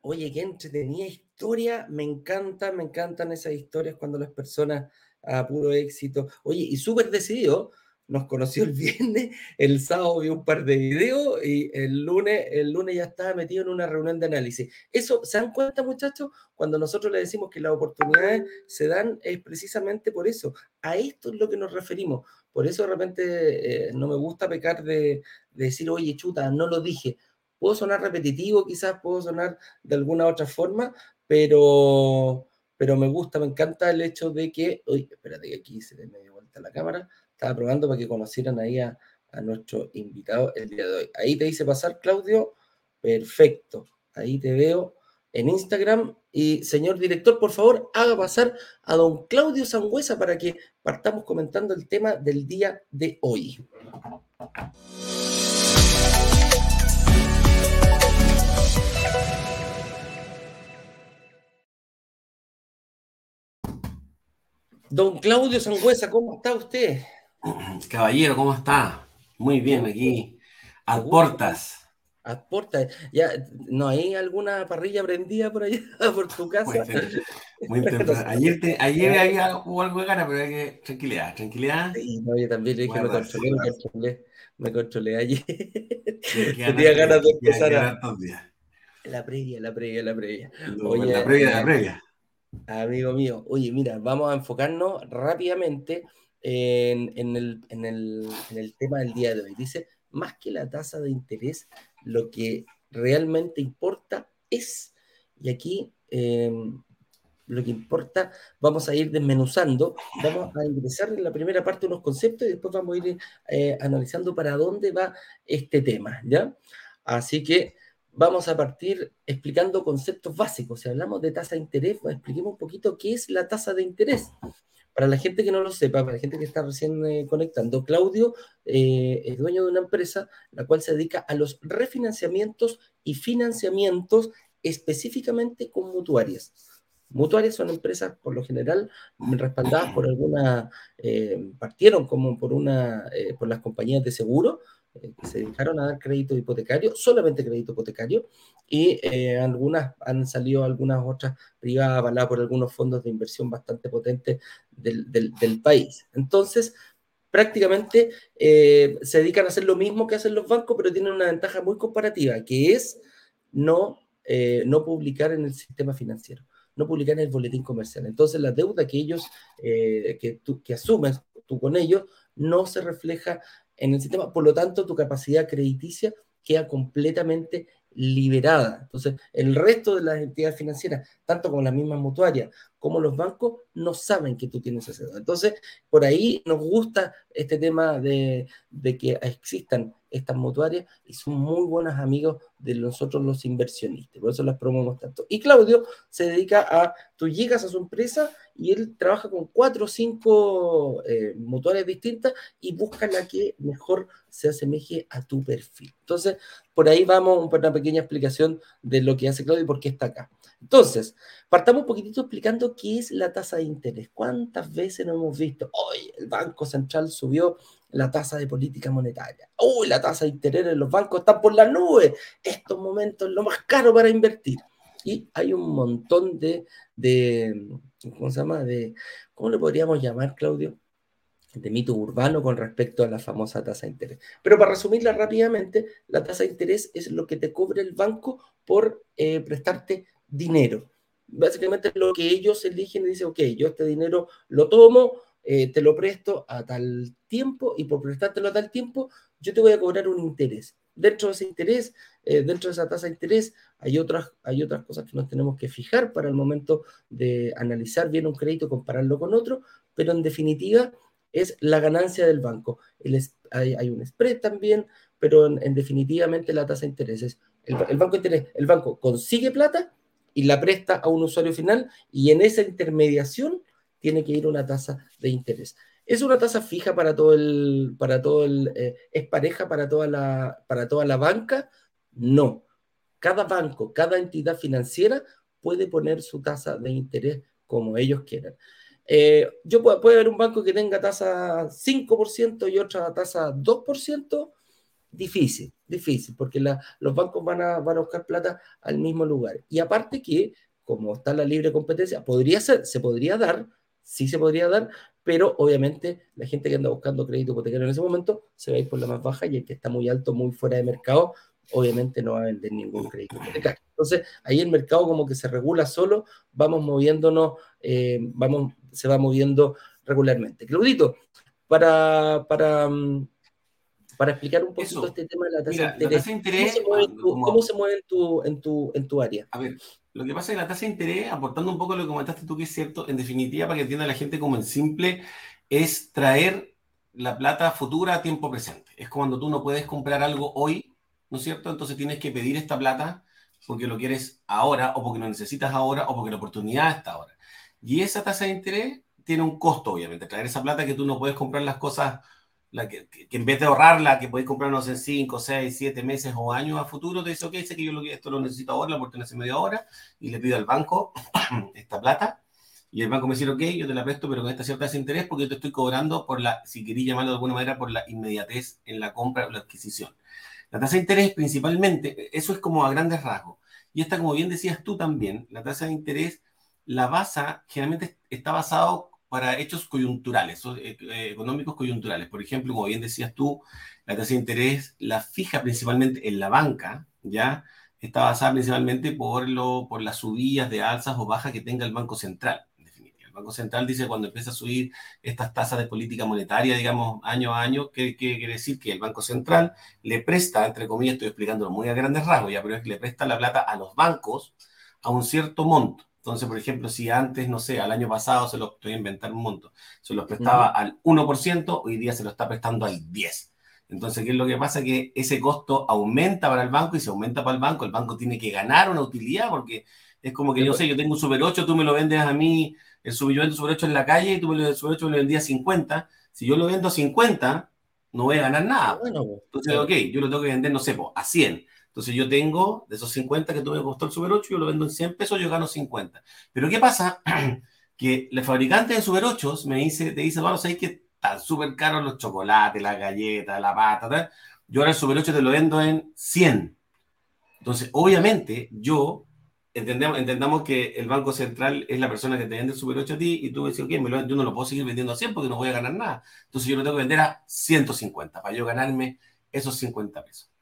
[SPEAKER 1] Oye, qué entretenida historia, me encanta, me encantan esas historias cuando las personas a puro éxito. Oye, y súper decidido, nos conoció el viernes, el sábado vi un par de videos y el lunes, el lunes ya estaba metido en una reunión de análisis. Eso, ¿se dan cuenta, muchachos? Cuando nosotros le decimos que las oportunidades se dan es precisamente por eso. A esto es lo que nos referimos. Por eso de repente eh, no me gusta pecar de, de decir, oye, chuta, no lo dije Puedo sonar repetitivo, quizás puedo sonar de alguna otra forma, pero, pero me gusta, me encanta el hecho de que, uy, espérate que aquí se me dio vuelta la cámara, estaba probando para que conocieran ahí a, nuestro invitado el día de hoy. Ahí te hice pasar, Claudio, perfecto, ahí te veo en Instagram. Y señor director, por favor, haga pasar a don Claudio Sangüesa para que partamos comentando el tema del día de hoy. Don Claudio Sangüesa, ¿cómo está usted?
[SPEAKER 3] Caballero, ¿cómo está? Muy bien, aquí. A portas.
[SPEAKER 1] Ya, ¿No hay alguna parrilla prendida por allá, por tu casa?
[SPEAKER 3] Muy temprano. Ayer, te, ayer había algo de gana, pero hay que. Tranquilidad, tranquilidad.
[SPEAKER 1] Sí, no, yo también le dije, me controlé, me controlé, me controlé ayer. Tenía ganas de empezar a. La previa, la previa, la previa.
[SPEAKER 3] Oye, la previa la previa.
[SPEAKER 1] Amigo mío, oye, mira, vamos a enfocarnos rápidamente en, el, tema del día de hoy. Dice, más que la tasa de interés, lo que realmente importa es, y aquí em, lo que importa, vamos a ir desmenuzando, vamos a ingresar en la primera parte unos conceptos y después vamos a ir eh, analizando para dónde va este tema, ¿ya? Así que vamos a partir explicando conceptos básicos. Si hablamos de tasa de interés, pues expliquemos un poquito qué es la tasa de interés. Para la gente que no lo sepa, para la gente que está recién eh, conectando, Claudio eh, es dueño de una empresa la cual se dedica a los refinanciamientos y financiamientos específicamente con mutuarias. Mutuarias son empresas por lo general respaldadas por alguna, eh, partieron como por una, por las compañías de seguro, eh, que se dedicaron a dar crédito hipotecario, solamente crédito hipotecario, y eh, algunas han salido algunas otras privadas avaladas por algunos fondos de inversión bastante potentes del, del, país. Entonces, prácticamente eh, se dedican a hacer lo mismo que hacen los bancos, pero tienen una ventaja muy comparativa, que es no, no publicar en el sistema financiero no publicar en el boletín comercial. Entonces, la deuda que ellos, que, tú, que asumes tú con ellos, no se refleja en el sistema, por lo tanto tu capacidad crediticia queda completamente liberada. Entonces, el resto de las entidades financieras, tanto como las mismas mutuarias, como los bancos no saben que tú tienes ese deuda. Entonces, por ahí nos gusta este tema de, de que existan estas mutuarias y son muy buenos amigos de nosotros los inversionistas, por eso las promovemos tanto. Y Claudio se dedica a, tú llegas a su empresa y él trabaja con cuatro o cinco eh, mutuarias distintas y busca la que mejor se asemeje a tu perfil. Entonces, por ahí vamos, una pequeña explicación de lo que hace Claudio y por qué está acá. Entonces, partamos un poquitito explicando qué es la tasa de interés. ¿Cuántas veces no hemos visto? Hoy el Banco Central subió la tasa de política monetaria. Uy, la tasa de interés en los bancos está por la nube. Estos momentos es lo más caro para invertir. Y hay un montón de, ¿cómo se llama? ¿cómo le podríamos llamar, Claudio? De mito urbano con respecto a la famosa tasa de interés. Pero para resumirla rápidamente, la tasa de interés es lo que te cobra el banco por eh, prestarte dinero. Básicamente lo que ellos eligen y dicen, ok, yo este dinero lo tomo, eh, te lo presto a tal tiempo y por prestártelo a tal tiempo, yo te voy a cobrar un interés. Dentro de ese interés, eh, dentro de esa tasa de interés, hay otras, hay otras cosas que nos tenemos que fijar para el momento de analizar bien un crédito, compararlo con otro, pero en definitiva es la ganancia del banco. Hay, un spread también, pero en, en definitivamente la tasa de interés es el, banco interés, el banco consigue plata y la presta a un usuario final y en esa intermediación tiene que ir una tasa de interés. ¿Es una tasa fija para todo el, para todo el, eh, es pareja para toda la, para toda la banca? No. Cada banco, cada entidad financiera puede poner su tasa de interés como ellos quieran. Eh, yo puedo, puede haber un banco que tenga tasa 5% y otra tasa 2%, difícil, difícil, porque los bancos van a, van a buscar plata al mismo lugar. Y aparte que, como está la libre competencia, podría ser, se podría dar sí se podría dar, pero obviamente la gente que anda buscando crédito hipotecario en ese momento se va a ir por la más baja y el que está muy alto, muy fuera de mercado, obviamente no va a vender ningún crédito hipotecario. Entonces, ahí el mercado como que se regula solo, vamos moviéndonos, eh, vamos, se va moviendo regularmente. Claudito, para, para, mm, para explicar un poquito
[SPEAKER 3] Eso.
[SPEAKER 1] este tema de la tasa
[SPEAKER 3] Mira,
[SPEAKER 1] de
[SPEAKER 3] la
[SPEAKER 1] interés,
[SPEAKER 3] tasa de interés,
[SPEAKER 1] ¿cómo se mueve, en tu,
[SPEAKER 3] como-
[SPEAKER 1] cómo se mueve en tu, en tu, en tu área?
[SPEAKER 3] A ver, lo que pasa es que la tasa de interés, aportando un poco lo que comentaste tú, que es cierto, en definitiva, para que entienda la gente como en simple, es traer la plata futura a tiempo presente. Es cuando tú no puedes comprar algo hoy, ¿no es cierto? Entonces tienes que pedir esta plata porque lo quieres ahora, o porque lo necesitas ahora, o porque la oportunidad está ahora. Y esa tasa de interés tiene un costo, obviamente. Traer esa plata que tú no puedes comprar las cosas, la que, que- en vez de ahorrarla, que podéis comprarnos en 5, 6, 7 meses o años a futuro, te dice, ok, sé que yo lo esto lo necesito ahora, la oportunidad hace media hora, y le pido al banco esta plata, y el banco me dice, ok, yo te la presto, pero con esta cierta de interés, porque yo te estoy cobrando por la, si queréis llamarlo de alguna manera, por la inmediatez en la compra o la adquisición. La tasa de interés principalmente, eso es como a grandes rasgos. Y esta, como bien decías tú también, la tasa de interés, la basa generalmente está basado para hechos coyunturales, eh, eh, económicos coyunturales. Por ejemplo, como bien decías tú, la tasa de interés la fija principalmente en la banca, ¿ya? Está basada principalmente por, lo, por las subidas de alzas o bajas que tenga el Banco Central. El Banco Central dice cuando empieza a subir estas tasas de política monetaria, digamos, año a año, ¿qué, qué quiere decir? Que el Banco Central le presta, entre comillas, estoy explicándolo muy a grandes rasgos, ya, pero es que le presta la plata a los bancos a un cierto monto. Entonces, por ejemplo, si antes, no sé, al año pasado se los, estoy a inventar un monto, se los prestaba al 1%, hoy día se lo está prestando al 10%. Entonces, ¿qué es lo que pasa? Que ese costo aumenta para el banco y si aumenta para el banco, el banco tiene que ganar una utilidad porque es como que yo sé, yo tengo un Super 8, tú me lo vendes a mí, el Super, yo vendo Super 8 en la calle y tú me lo, el Super 8 me lo vendías a 50. Si yo lo vendo a 50, no voy a ganar nada.
[SPEAKER 1] Bueno, pues,
[SPEAKER 3] Entonces, ok, yo lo tengo que vender, no sé, po, a 100. Entonces yo tengo, de esos 50 que tú me costó el Super 8, yo lo vendo en 100 pesos, yo gano 50. Pero ¿qué pasa? que el fabricante de Super 8 me dice, te dice, bueno, ¿sabes que están súper caros los chocolates, las galletas, la pata, tal? Yo ahora el Super 8 te lo vendo en 100. Entonces, obviamente, yo, entendemos, entendamos que el Banco Central es la persona que te vende el Super 8 a ti y tú dices, ok, me yo no lo puedo seguir vendiendo a 100 porque no voy a ganar nada. Entonces yo lo tengo que vender a 150 para yo ganarme esos 50 pesos.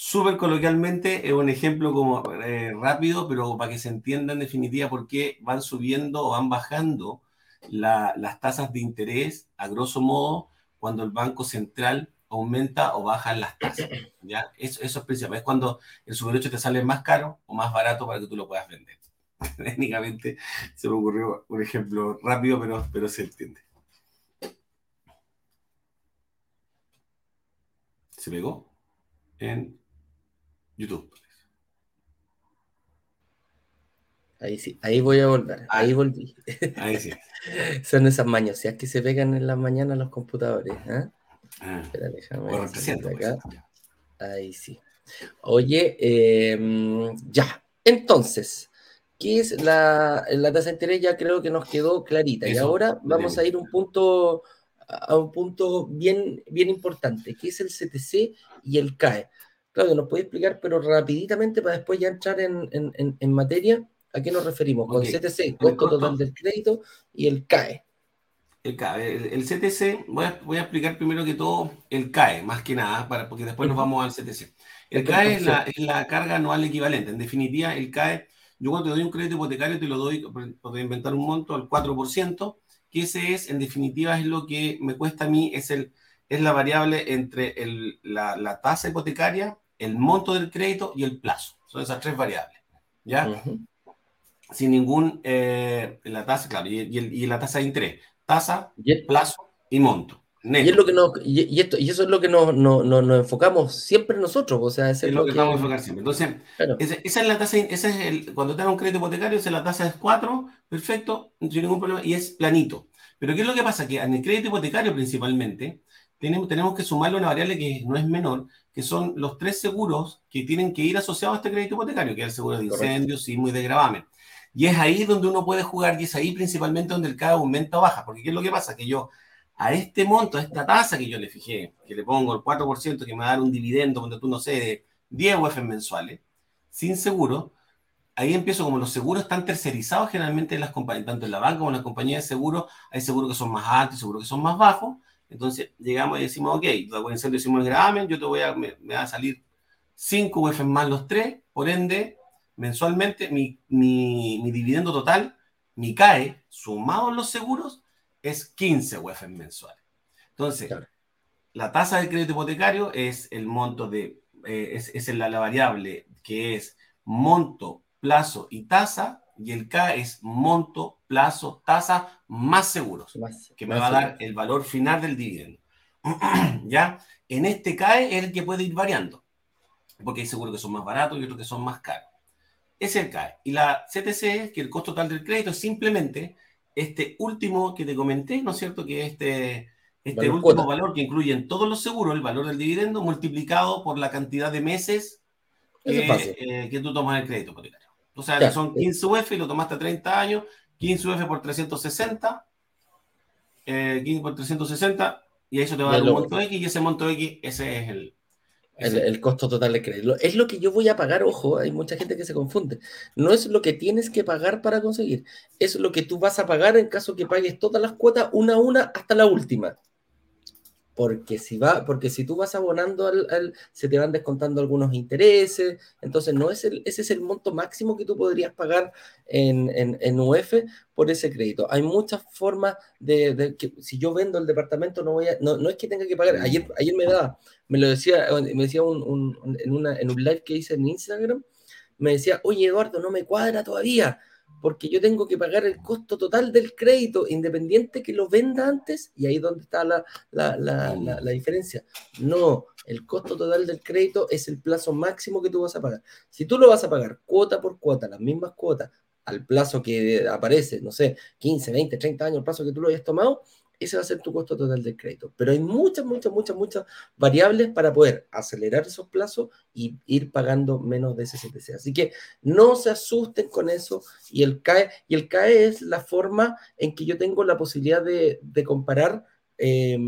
[SPEAKER 3] Súper coloquialmente, es un ejemplo como eh, rápido, pero para que se entienda en definitiva por qué van subiendo o van bajando la, las tasas de interés, a grosso modo, cuando el Banco Central aumenta o baja las tasas. ¿ya? Eso, eso es principal, es cuando el Super 8 te sale más caro o más barato para que tú lo puedas vender. técnicamente se me ocurrió un ejemplo rápido, pero, pero se entiende. Se pegó YouTube.
[SPEAKER 1] Ahí sí, ahí voy a volver, ahí volví.
[SPEAKER 3] Ahí sí.
[SPEAKER 1] Son esas mañas, es que se pegan en la mañana los computadores. ¿eh?
[SPEAKER 3] Ah,
[SPEAKER 1] Espera, déjame
[SPEAKER 3] bueno,
[SPEAKER 1] acá.
[SPEAKER 3] pues.
[SPEAKER 1] Ahí sí. Oye, em, ya. Entonces, ¿qué es la, la tasa de interés? Ya creo que nos quedó clarita. y ahora vamos a ir un punto, a un punto bien, bien importante, que es el CTC y el CAE. Claudio, ¿nos puede explicar, pero rapiditamente para después ya entrar en, en- en- en materia? ¿A qué nos referimos? Con
[SPEAKER 3] Ok.
[SPEAKER 1] CTC, costo
[SPEAKER 3] costo-
[SPEAKER 1] total del crédito, y el CAE.
[SPEAKER 3] El, CAE, el, el CTC, voy a, voy a explicar primero que todo el CAE, más que nada, para, porque después nos vamos al CTC. El CAE es la, es la carga anual equivalente. En definitiva, el CAE, yo cuando te doy un crédito hipotecario te lo doy, por inventar un monto, al 4%, que ese es, en definitiva, es lo que me cuesta a mí, es, el, es la variable entre el- la, la tasa hipotecaria, el monto del crédito y el plazo. Son esas tres variables. ¿Ya? Sin ningún, eh, la tasa, claro, y, y el- y la tasa de interés. Tasa,
[SPEAKER 1] Y
[SPEAKER 3] plazo y monto. Neto.
[SPEAKER 1] Y, es lo que nos, y, y esto, y eso es lo que nos, nos- nos- nos enfocamos siempre nosotros, o sea,
[SPEAKER 3] es lo que estamos enfocando siempre. Entonces,
[SPEAKER 1] claro,
[SPEAKER 3] esa, esa es la tasa, esa es el, cuando te dan un crédito hipotecario, esa es la tasa es 4, perfecto, sin ningún problema, y es planito. Pero ¿qué es lo que pasa? Que en el crédito hipotecario principalmente, tenemos, tenemos que sumarle una variable que no es menor, que son los tres seguros que tienen que ir asociados a este crédito hipotecario, que es el seguro de incendios, sismo y de gravamen. Y es ahí donde uno puede jugar, y es ahí principalmente donde el CAE aumenta o baja, porque ¿qué es lo que pasa? Que yo a este monto, a esta tasa que yo le fijé, que le pongo el 4%, que me va a dar un dividendo, donde tú no sé, de 10 UF mensuales, sin seguro, ahí empiezo, como los seguros están tercerizados generalmente en las compañías, tanto en la banca como en las compañías de seguros, hay seguros que son más altos y seguros que son más bajos, entonces llegamos y decimos, ok, tú te incendio decimos el gravamen, yo te voy a, me, me va a salir 5 UF más los 3, por ende, mensualmente mi, mi, mi dividendo total, mi CAE, sumado en los seguros, es 15 UF mensuales. Entonces,
[SPEAKER 1] Claro.
[SPEAKER 3] la tasa de crédito hipotecario es el monto de, eh, es, es la, la variable que es monto, plazo y tasa, y el K es monto, plazo, tasa más seguros,
[SPEAKER 1] más-
[SPEAKER 3] que me
[SPEAKER 1] más
[SPEAKER 3] va a dar el valor final del dividendo. ¿Ya? En este CAE es el que puede ir variando, porque hay seguros que son más baratos y otros que son más caros. Ese es el CAE. Y la CTC, que el costo total del crédito es simplemente este último que te comenté, ¿no es cierto? Que este, este
[SPEAKER 1] Valor
[SPEAKER 3] último
[SPEAKER 1] cuota.
[SPEAKER 3] valor que incluye en todos los seguros el valor del dividendo multiplicado por la cantidad de meses
[SPEAKER 1] es
[SPEAKER 3] que, eh, que tú tomas el crédito hipotecario. O sea,
[SPEAKER 1] Ya.
[SPEAKER 3] son 15 UF y lo tomaste a 30 años, 15 UF por 360, eh, 15 por 360, y eso te va a dar un monto X, y ese monto X, ese es el...
[SPEAKER 1] El costo total de crédito. Es lo que yo voy a pagar, ojo, hay mucha gente que se confunde. No es lo que tienes que pagar para conseguir, es lo que tú vas a pagar en caso que pagues todas las cuotas una a una hasta la última. Porque si, va, porque si tú vas abonando, al, se te van descontando algunos intereses, entonces no es el, ese es el monto máximo que tú podrías pagar en, en, en UF por ese crédito. Hay muchas formas de, que si yo vendo el departamento no voy a, no, no es que tenga que pagar, ayer, ayer me da, me lo decía, me decía un- en, una, en un live que hice en Instagram, me decía, oye Eduardo, no me cuadra todavía, porque yo tengo que pagar el costo total del crédito, independiente que lo venda antes, y ahí es donde está la, la, la, la, diferencia. No, el costo total del crédito es el plazo máximo que tú vas a pagar. Si tú lo vas a pagar cuota por cuota, las mismas cuotas, al plazo que aparece, no sé, 15, 20, 30 años, el plazo que tú lo hayas tomado, ese va a ser tu costo total del crédito. Pero hay muchas, muchas, muchas, muchas variables para poder acelerar esos plazos y ir pagando menos de ese CPC. Así que no se asusten con eso y el CAE, y el CAE es la forma en que yo tengo la posibilidad de, de comparar eh,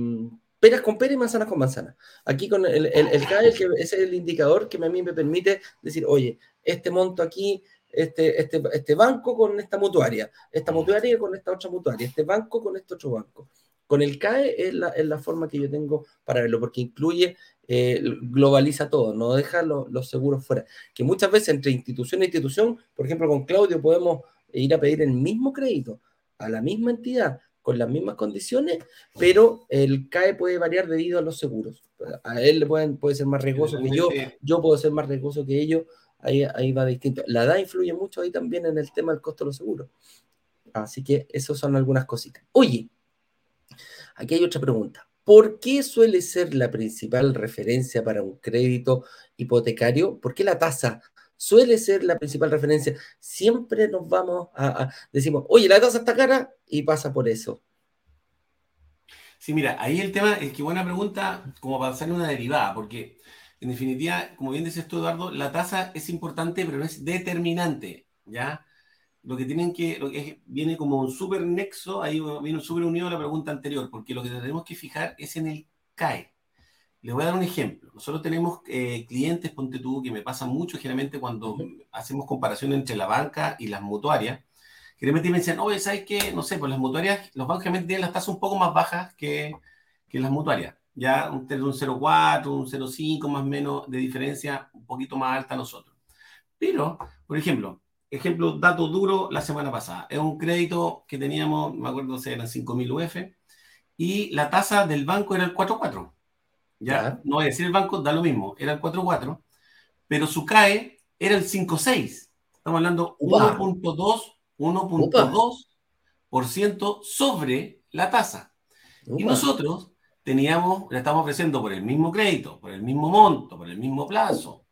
[SPEAKER 1] peras con peras y manzanas con manzanas. Aquí con el, CAE, que es el indicador que a mí me permite decir, oye, este monto aquí este, este, este, banco con esta mutuaria, esta mutuaria con esta otra mutuaria, este banco con este otro banco. Con el CAE es la, es la forma que yo tengo para verlo, porque incluye, eh, globaliza todo, no deja lo, los seguros fuera. Que muchas veces entre institución e institución, por ejemplo, con Claudio podemos ir a pedir el mismo crédito a la misma entidad, con las mismas condiciones, pero el CAE puede variar debido a los seguros. A él le pueden, puede ser más riesgoso que yo, yo puedo ser más riesgoso que ellos, ahí, ahí va distinto. La edad influye mucho ahí también en el tema del costo de los seguros. Así que esas son algunas cositas. Oye, aquí hay otra pregunta. ¿Por qué suele ser la principal referencia para un crédito hipotecario? ¿Por qué la tasa suele ser la principal referencia? Siempre nos vamos a, a decimos, oye, la tasa está cara y pasa por eso.
[SPEAKER 3] Sí, mira, ahí el tema es que buena pregunta, como para hacer una derivada, porque en definitiva, como bien dices tú, Eduardo, la tasa es importante, pero no es determinante, ¿ya? Lo que tienen que, lo que viene como un super nexo, ahí viene un super unido a la pregunta anterior, porque lo que tenemos que fijar es en el CAE. Les voy a dar un ejemplo. Nosotros tenemos eh, clientes, ponte tú, que me pasa mucho generalmente cuando hacemos comparación entre la banca y las mutuarias, generalmente me dicen, oye, ¿sabes qué? No sé, pues las mutuarias, los bancos generalmente tienen las tasas un poco más bajas que, que las mutuarias. Ya un, un 0,4, un 0,5 más o menos de diferencia, un poquito más alta a nosotros. Pero, por ejemplo, ejemplo, dato duro la semana pasada. Es un crédito que teníamos, me acuerdo, si eran 5.000 UF, y la tasa del banco era el 4,4. Ya, no voy a decir el banco, da lo mismo, era el 4,4, pero su CAE era el 5,6. Estamos hablando 1.2 1.2% sobre la tasa. Y nosotros teníamos, le estamos ofreciendo por el mismo crédito, por el mismo monto, por el mismo plazo,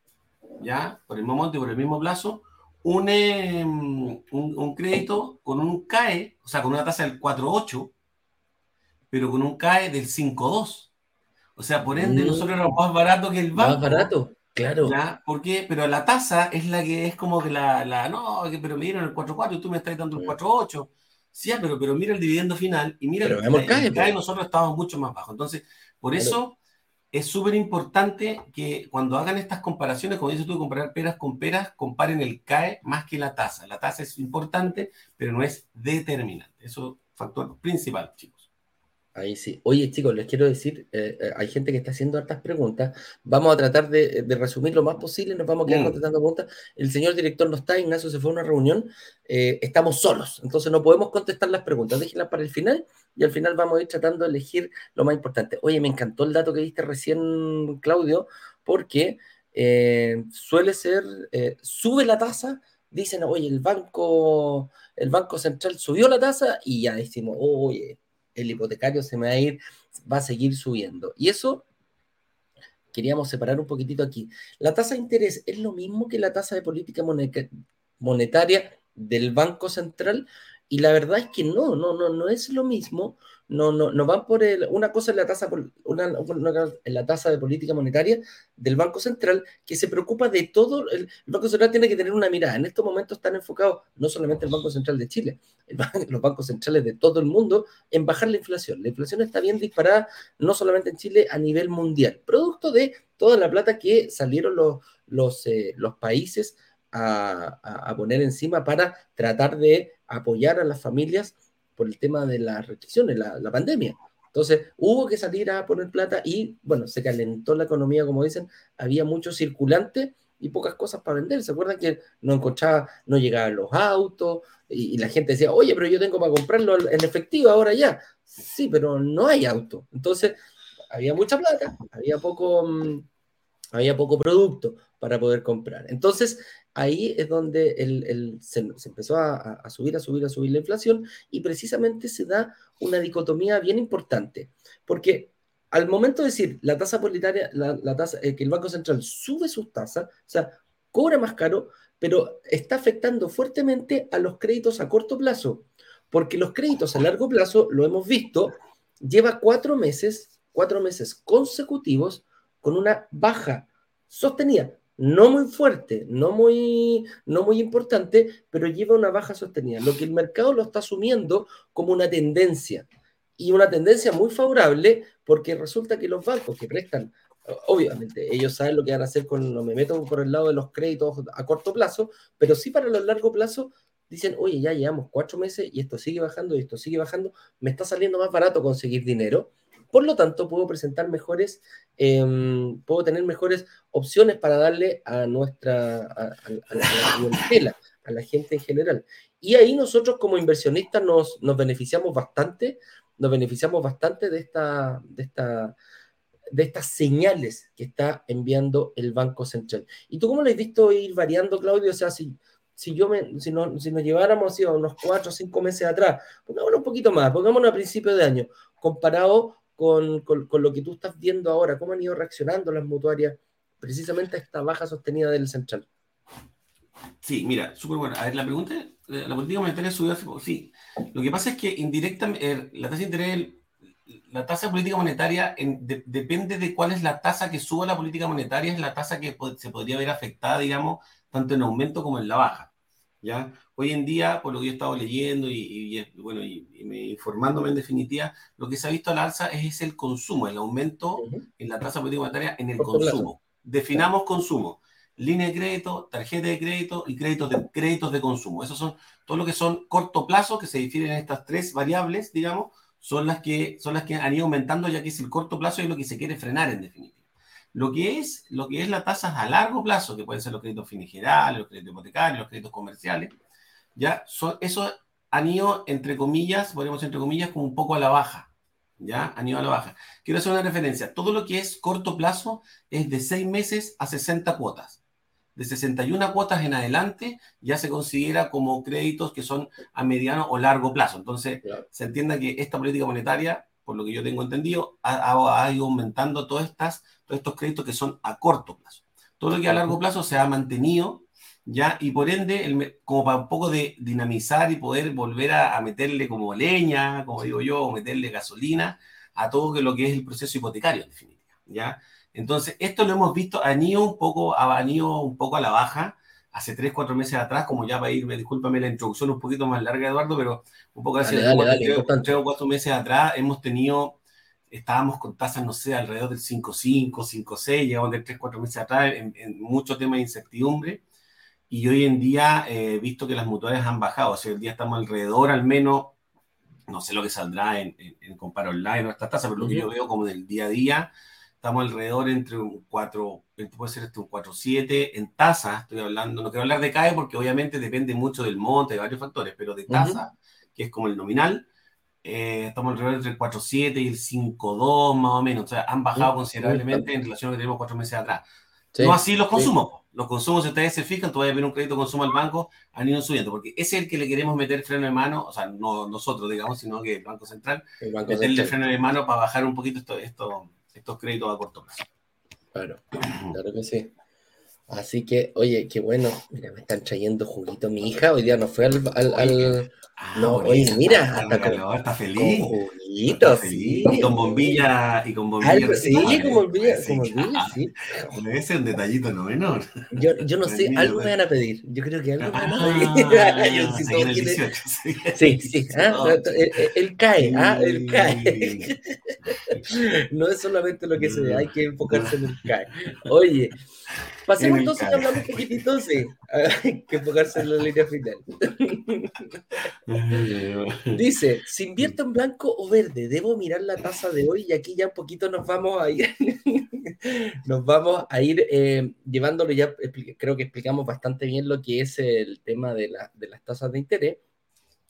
[SPEAKER 3] ¿ya? Por el mismo monto y por el mismo plazo, un, em, un, crédito con un CAE, o sea, con una tasa del 4.8, pero con un CAE del 5.2. O sea, por ende, mm. nosotros éramos más barato que el banco.
[SPEAKER 1] Más barato. Claro.
[SPEAKER 3] ¿Ya? ¿Por qué? Pero la tasa es la que es como que la, la no, pero me dieron el 4.4 y tú me estás dando el 4.8. Sí, pero, pero mira el dividendo final y mira
[SPEAKER 1] pero
[SPEAKER 3] el, el, CAE, nosotros estamos mucho más bajo. Entonces, por eso es súper importante que cuando hagan estas comparaciones, como dices tú, comparar peras con peras, comparen el CAE más que la tasa. La tasa es importante, pero no es determinante. Eso es factor principal, chicos.
[SPEAKER 1] Ahí sí. Oye, chicos, les quiero decir, eh, eh, hay gente que está haciendo hartas preguntas. Vamos a tratar de, resumir lo más posible, nos vamos a quedar mm. contestando preguntas. El señor director no está, Ignacio se fue a una reunión, eh, estamos solos, entonces no podemos contestar las preguntas. Déjenlas para el final y al final vamos a ir tratando de elegir lo más importante. Oye, me encantó el dato que diste recién, Claudio, porque suele ser, sube la tasa, dicen, oye, el banco, el banco central subió la tasa y ya decimos, oye el hipotecario se me va a ir, va a seguir subiendo. Y eso queríamos separar un poquitito aquí. La tasa de interés es lo mismo que la tasa de política monetaria del Banco Central y la verdad es que no, no, no, no es lo mismo no, no, no van por el, una cosa en la tasa una, en la tasa de política monetaria del Banco Central que se preocupa de todo el, Banco Central tiene que tener una mirada en estos momentos están enfocados no solamente el Banco Central de Chile los bancos centrales de todo el mundo en bajar la inflación la inflación está bien disparada no solamente en Chile a nivel mundial producto de toda la plata que salieron los los, eh, los países a, a poner encima para tratar de apoyar a las familias por el tema de las restricciones, la, la pandemia. Entonces hubo que salir a poner plata y, bueno, se calentó la economía, como dicen, había mucho circulante y pocas cosas para vender. ¿Se acuerdan que no encontraba, no llegaban los autos y, la gente decía, oye, pero yo tengo para comprarlo en efectivo ahora ya? Sí, pero no hay auto. Entonces había mucha plata, había poco, mm, había poco producto para poder comprar. Entonces ahí es donde el, se, empezó a, subir, a subir, a subir la inflación y precisamente se da una dicotomía bien importante, porque al momento de decir la tasa politaria, la, tasa, eh, que el Banco Central sube sus tasas, o sea, cobra más caro, pero está afectando fuertemente a los créditos a corto plazo, porque los créditos a largo plazo, lo hemos visto, lleva cuatro meses, cuatro meses consecutivos con una baja sostenida no muy fuerte, no muy, no muy importante, pero lleva una baja sostenida. Lo que el mercado lo está asumiendo como una tendencia y una tendencia muy favorable porque resulta que los bancos que prestan, obviamente, ellos saben lo que van a hacer con, no me meto por el lado de los créditos a corto plazo, pero sí para los largo plazo dicen, oye, ya llevamos cuatro meses y esto sigue bajando y esto sigue bajando, me está saliendo más barato conseguir dinero por lo tanto, puedo presentar mejores, em, puedo tener mejores opciones para darle a nuestra, a, la a la gente en general. Y ahí nosotros como inversionistas nos, nos beneficiamos bastante, nos beneficiamos bastante de esta, de esta, de estas señales que está enviando el Banco Central. ¿Y tú cómo lo has visto ir variando, Claudio? O sea, si, si, yo me, si, no, si nos lleváramos a unos cuatro o cinco meses atrás, pongámonos un poquito más, pongámonos a principios de año, comparado con, con, lo que tú estás viendo ahora, cómo han ido reaccionando las mutuarias precisamente a esta baja sostenida del central.
[SPEAKER 3] Sí, mira, súper bueno. A ver, la pregunta, la política monetaria subió hace poco. Sí, lo que pasa es que indirectamente, eh, la tasa de interés la tasa de política monetaria depende de cuál es la tasa que suba la política monetaria, es la tasa que se podría ver afectada, digamos, tanto en aumento como en la baja. ¿Ya? Hoy en día, por lo que yo he estado leyendo y, bueno, y, informándome en definitiva, lo que se ha visto al alza es, el consumo, el aumento en la tasa política monetaria en el consumo. Definamos consumo. Línea de crédito, tarjeta de crédito y créditos de, créditos de consumo. Esos son todo lo que son corto plazo, que se difieren en estas tres variables, digamos, son las que, son las que han ido aumentando, ya que es el corto plazo y lo que se quiere frenar en definitiva. Lo que es, lo que es la tasa a largo plazo, que pueden ser los créditos generales, los créditos hipotecarios, los créditos comerciales, ya son, eso han ido, entre comillas, podemos entre comillas, como un poco a la baja. ¿Ya? Han ido a la baja. Quiero hacer una referencia. Todo lo que es corto plazo es de 6 meses a 60 cuotas de 61 cuotas en adelante ya se considera como créditos que son a mediano o largo plazo. Entonces, se entienda que esta política monetaria, por lo que yo tengo entendido, ha, ido aumentando todas estas, estos créditos que son a corto plazo. Todo lo que a largo plazo se ha mantenido ya y por ende, como para un poco de dinamizar y poder volver a, meterle como leña, como digo yo, o meterle gasolina a todo lo que es el proceso hipotecario, en definitiva. ¿ya? Entonces, esto lo hemos visto, han ido un poco, han ido un poco a la baja hace 3, 4 meses atrás, como ya para irme, discúlpame la introducción un poquito más larga, Eduardo, pero un poco hace 3 o 4 meses atrás hemos tenido, estábamos con tasas, no sé, alrededor del 5,5, 5,6, llegamos de 3, 4 meses atrás en, en muchos temas de incertidumbre. Y hoy en día eh, visto que las mutuales han bajado, o sea, hoy día estamos alrededor al menos, no sé lo que saldrá en, en, en comparo online o estas tasas, pero lo que yo veo como del día a día, estamos alrededor entre un 4, puede ser este un 4,7 en tasa, estoy hablando, no quiero hablar de CAE porque obviamente depende mucho del monte, de varios factores, pero de tasa, que es como el nominal, eh, estamos alrededor entre el 4,7 y el 5,2 más o menos, o sea, han bajado considerablemente en relación a lo que tenemos cuatro meses atrás. no así los consumos. Los consumos, si ustedes se fijan, todavía viene un crédito de consumo al banco, han ido subiendo, porque ese es el que le queremos meter freno de mano, o sea, no nosotros, digamos, sino que el Banco Central, meterle freno de mano para bajar un poquito esto, esto estos créditos a corto plazo.
[SPEAKER 1] Claro, claro que sí. Así que, oye, qué bueno. Mira, me están trayendo juguito mi hija. Hoy día no fue al. al, ah, no, oye, mira, hasta
[SPEAKER 3] con, está feliz.
[SPEAKER 1] Con juguito, sí.
[SPEAKER 3] Y con bombilla. Y con bombilla.
[SPEAKER 1] sí, con bombilla, con bombilla, sí.
[SPEAKER 3] Debe ser un detallito no menor.
[SPEAKER 1] Yo, yo no sé, algo me van a pedir. Yo creo que algo me van a pedir. Ah, yo, si todo quiere... Sí, sí. ¿ah? Él, cae, ¿ah? Él cae. no es solamente lo que se ve, hay que enfocarse en el cae. Oye. Pasemos entonces a hablar un poquitito, sí. Hay que enfocarse en la línea final. Dice, si invierto en blanco o verde, debo mirar la tasa de hoy y aquí ya un poquito nos vamos a ir, nos vamos a ir eh, llevándolo ya, creo que explicamos bastante bien lo que es el tema de, de las tasas de interés.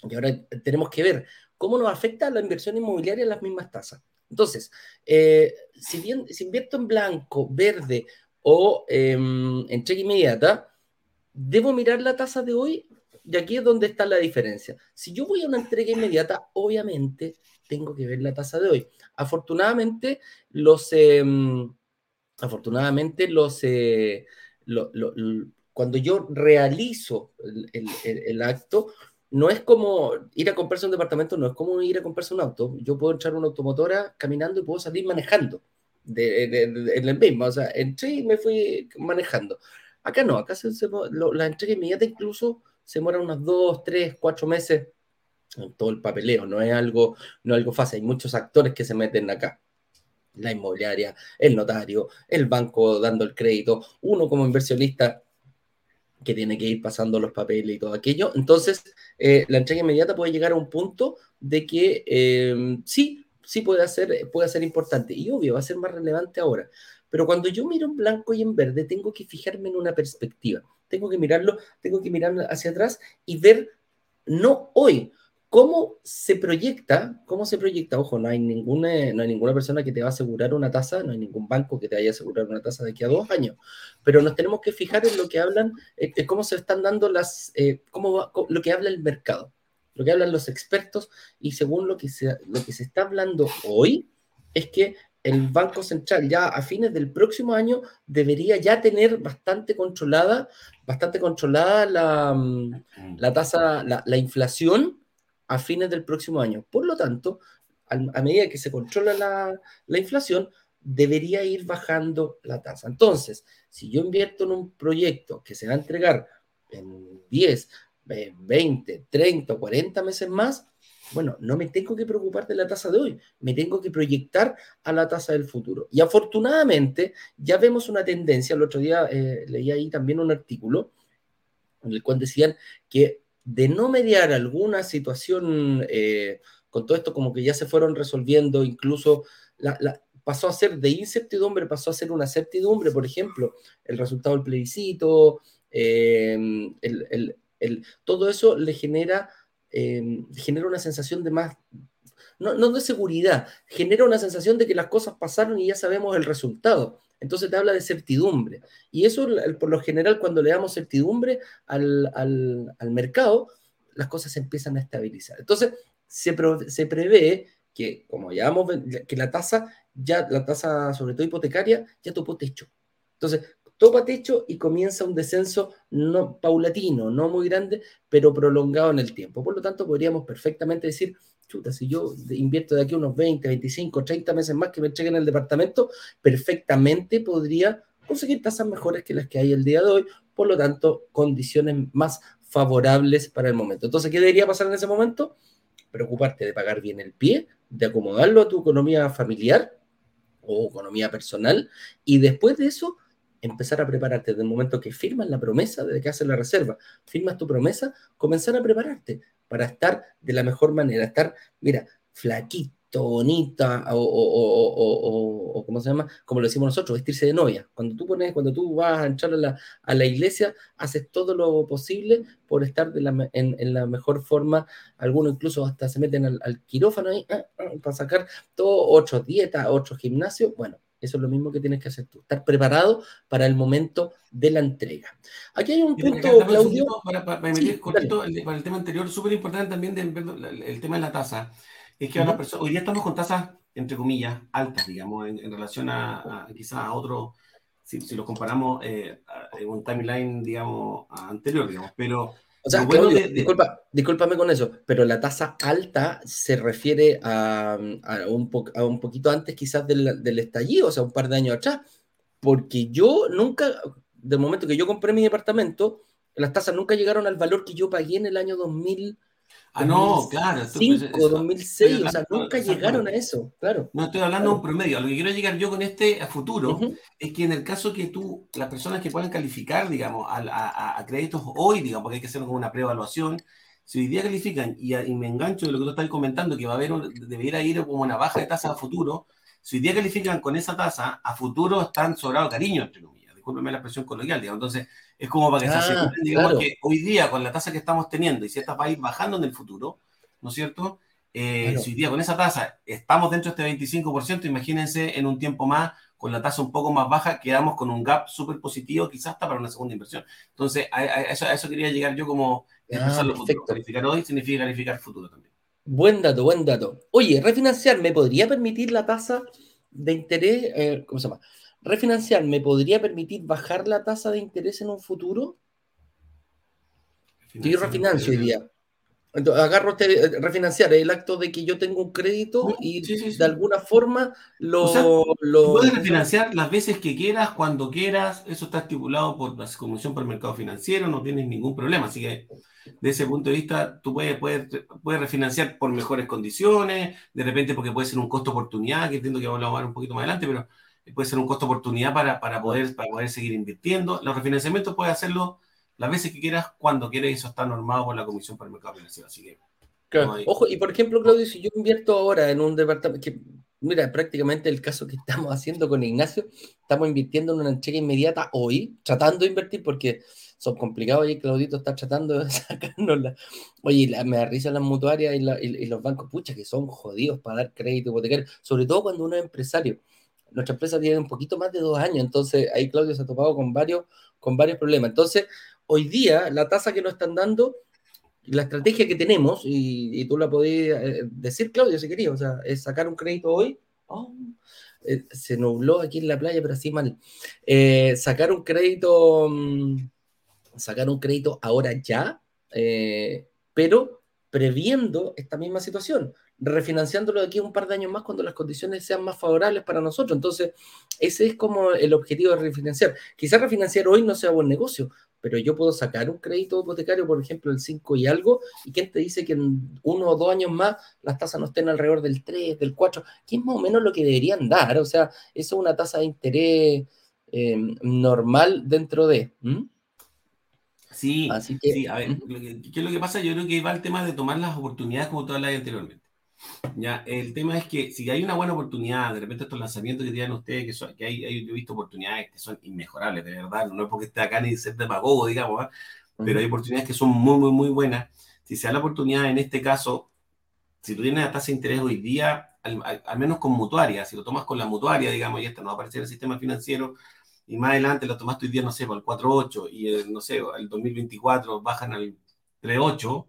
[SPEAKER 1] Y ahora tenemos que ver cómo nos afecta la inversión inmobiliaria las mismas tasas. Entonces, eh, si bien si invierto en blanco, verde o eh, en cheque inmediata, debo mirar la tasa de hoy y aquí es donde está la diferencia. Si yo voy a una entrega inmediata, obviamente tengo que ver la tasa de hoy. Afortunadamente, los, em, afortunadamente los, eh, cuando yo realizo el, acto, no es como ir a comprarse un departamento, no es como ir a comprarse un auto. Yo puedo entrar una automotora caminando y puedo salir manejando de, en el mismo, o sea, entré y me fui manejando. Acá no, acá se, la entrega inmediata incluso se demora unos dos, tres, cuatro meses en todo el papeleo, no es algo, no es algo fácil, hay muchos actores que se meten acá. La inmobiliaria, el notario, el banco dando el crédito, uno como inversionista que tiene que ir pasando los papeles y todo aquello. Entonces, eh, la entrega inmediata puede llegar a un punto de que eh, sí, sí puede ser, puede ser importante. Y obvio, va a ser más relevante ahora. Pero cuando yo miro en blanco y en verde, tengo que fijarme en una perspectiva. Tengo que mirarlo, tengo que mirar hacia atrás y ver, no hoy, ¿Cómo se proyecta? ¿Cómo se proyecta? Ojo, no hay, ninguna, no hay ninguna persona que te va a asegurar una tasa, no hay ningún banco que te vaya a asegurar una tasa de aquí a dos años, pero nos tenemos que fijar en lo que hablan, eh, cómo se están dando las, eh, cómo lo que habla el mercado, lo que hablan los expertos y según lo que se, lo que se está hablando hoy es que el Banco Central ya a fines del próximo año debería ya tener bastante controlada, bastante controlada la, mm, la tasa, la, la inflación a fines del próximo año. Por lo tanto, a, medida que se controla la, inflación, debería ir bajando la tasa. Entonces, si yo invierto en un proyecto que se va a entregar en 10, 20, 30 o 40 meses más, bueno, no me tengo que preocupar de la tasa de hoy, me tengo que proyectar a la tasa del futuro. Y afortunadamente ya vemos una tendencia, el otro día eh, leí ahí también un artículo en el cual decían que de no mediar alguna situación eh, con todo esto, como que ya se fueron resolviendo, incluso pasó a ser de incertidumbre, pasó a ser una certidumbre, por ejemplo, el resultado del plebiscito, em, todo eso le genera, em, genera una sensación de más, no, no de seguridad, genera una sensación de que las cosas pasaron y ya sabemos el resultado. Entonces te habla de certidumbre. Y eso, por lo general, cuando le damos certidumbre al, mercado, las cosas se empiezan a estabilizar. Entonces, se, se prevé que, como ya que la tasa, ya la tasa, sobre todo hipotecaria, ya topó techo. Entonces, topa techo y comienza un descenso no paulatino, no muy grande, pero prolongado en el tiempo. Por lo tanto, podríamos perfectamente decir chuta, si yo invierto de aquí unos 20, 25, 30 meses más que me entreguen el departamento, perfectamente podría conseguir tasas mejores que las que hay el día de hoy, por lo tanto, condiciones más favorables para el momento. Entonces, ¿qué debería pasar en ese momento? Preocuparte de pagar bien el pie, de acomodarlo a tu economía familiar o economía personal, y después de eso, empezar a prepararte desde el momento que firmas la promesa de que haces la reserva, firmas tu promesa, comenzar a prepararte para estar de la mejor manera, estar, mira, flaquito, bonita, o, o, ¿cómo se llama? Como lo decimos nosotros, vestirse de novia. Cuando tú pones, cuando tú vas a entrar a la, a la iglesia, haces todo lo posible por estar de la, en, la mejor forma. Algunos incluso hasta se meten al, quirófano ahí, ah, ah, para sacar todo, otros dietas, otros gimnasios. Bueno, eso es lo mismo que tienes que hacer tú, estar preparado para el momento de la entrega. Aquí hay un punto, Claudio.
[SPEAKER 3] Para, para, el, para, el, tema anterior, súper importante también el, tema de la tasa. Es que hoy día estamos con tasas, entre comillas, altas, digamos, en, relación a, quizás a otro, si, si lo comparamos eh, en un timeline, digamos, anterior, digamos, pero
[SPEAKER 1] o sea, disculpa, discúlpame con eso, pero la tasa alta se refiere a, un, a un, poquito antes quizás del, del, estallido, o sea, un par de años atrás, porque yo nunca, del momento que yo compré mi departamento, las tasas nunca llegaron al valor que yo pagué en el año 2000,
[SPEAKER 3] Ah, no, claro.
[SPEAKER 1] 2005, 2006, o sea, nunca llegaron a eso, claro.
[SPEAKER 3] No estoy hablando de un promedio. A lo que quiero llegar yo con este a futuro es que en el caso que tú, las personas que puedan calificar, digamos, a, créditos hoy, digamos, porque hay que hacer como una preevaluación, si hoy día califican y, me engancho de lo que tú estás comentando, que va a haber, debería ir como una baja de tasa a futuro, si hoy día califican con esa tasa, a futuro están sobrados cariño, entre comillas. Discúlpeme la expresión coloquial, digamos. Entonces, es como para que se ah, aseguren, digamos, que hoy día con la tasa que estamos teniendo y si esta va a ir bajando en el futuro, ¿no es cierto? Eh, si hoy día con esa tasa estamos dentro de este 25%, imagínense en un tiempo más, con la tasa un poco más baja, quedamos con un gap súper positivo, quizás hasta para una segunda inversión. Entonces, a, eso, quería llegar yo como ah, futuro. Calificar hoy significa calificar futuro también.
[SPEAKER 1] Buen dato, buen dato. Oye, refinanciar, ¿me podría permitir la tasa de interés? Eh, ¿Cómo se llama? Refinanciar me podría permitir bajar la tasa de interés en un futuro? Yo refinancio hoy día. Entonces, agarro este, eh, refinanciar el acto de que yo tengo un crédito y de alguna forma lo,
[SPEAKER 3] Puedes refinanciar las veces que quieras, cuando quieras. Eso está estipulado por la Comisión por el Mercado Financiero, no tienes ningún problema. Así que, de ese punto de vista, tú puedes, puedes, puedes refinanciar por mejores condiciones, de repente porque puede ser un costo oportunidad, que entiendo que vamos a hablar un poquito más adelante, pero puede ser un costo oportunidad para, para, poder, para poder seguir invirtiendo. Los refinanciamientos puedes hacerlo las veces que quieras, cuando quieras, y eso está normado por la Comisión para el Mercado Financiero. Así que.
[SPEAKER 1] Ojo, y por ejemplo, Claudio, si yo invierto ahora en un departamento, que mira, prácticamente el caso que estamos haciendo con Ignacio, estamos invirtiendo en una entrega inmediata hoy, tratando de invertir porque son complicados y Claudito está tratando de sacárnosla. Oye, me da risa las mutuarias y, los bancos, pucha, que son jodidos para dar crédito hipotecario, sobre todo cuando uno es empresario. Nuestra empresa tiene un poquito más de dos años, entonces ahí Claudio se ha topado con varios, con varios problemas. Entonces, hoy día la tasa que nos están dando, la estrategia que tenemos, y, tú la podías eh, decir, Claudio, si querías, o sea, es sacar un crédito hoy. Oh, eh, se nubló aquí en la playa, pero así mal. Eh, sacar un crédito, mm, sacar un crédito ahora ya, pero previendo esta misma situación, refinanciándolo de aquí un par de años más cuando las condiciones sean más favorables para nosotros. Entonces, ese es como el objetivo de refinanciar. Quizás refinanciar hoy no sea buen negocio, pero yo puedo sacar un crédito hipotecario, por ejemplo, el 5 y algo, y ¿quién te dice que en uno o dos años más las tasas no estén alrededor del 3, del 4? Que es más o menos lo que deberían dar, o sea, eso es una tasa de interés em, normal dentro de...
[SPEAKER 3] Sí, Así que, sí, a ver, ¿qué es lo que pasa? Yo creo que va el tema de tomar las oportunidades como tú hablabas anteriormente. Ya, el tema es que si hay una buena oportunidad, de repente estos lanzamientos que tienen ustedes, que, son, que hay, yo he visto oportunidades que son inmejorables, de verdad, no es porque esté acá ni ser demagogo, digamos, ¿ah? pero hay oportunidades que son muy, muy, muy buenas. Si se da la oportunidad en este caso, si tú tienes la tasa de interés hoy día, al, menos con mutuaria, si lo tomas con la mutuaria, digamos, y esta no va a aparecer en el sistema financiero, y más adelante lo tomas hoy día, no sé, por el 4.8, y el, no sé, el 2024 bajan al 3.8,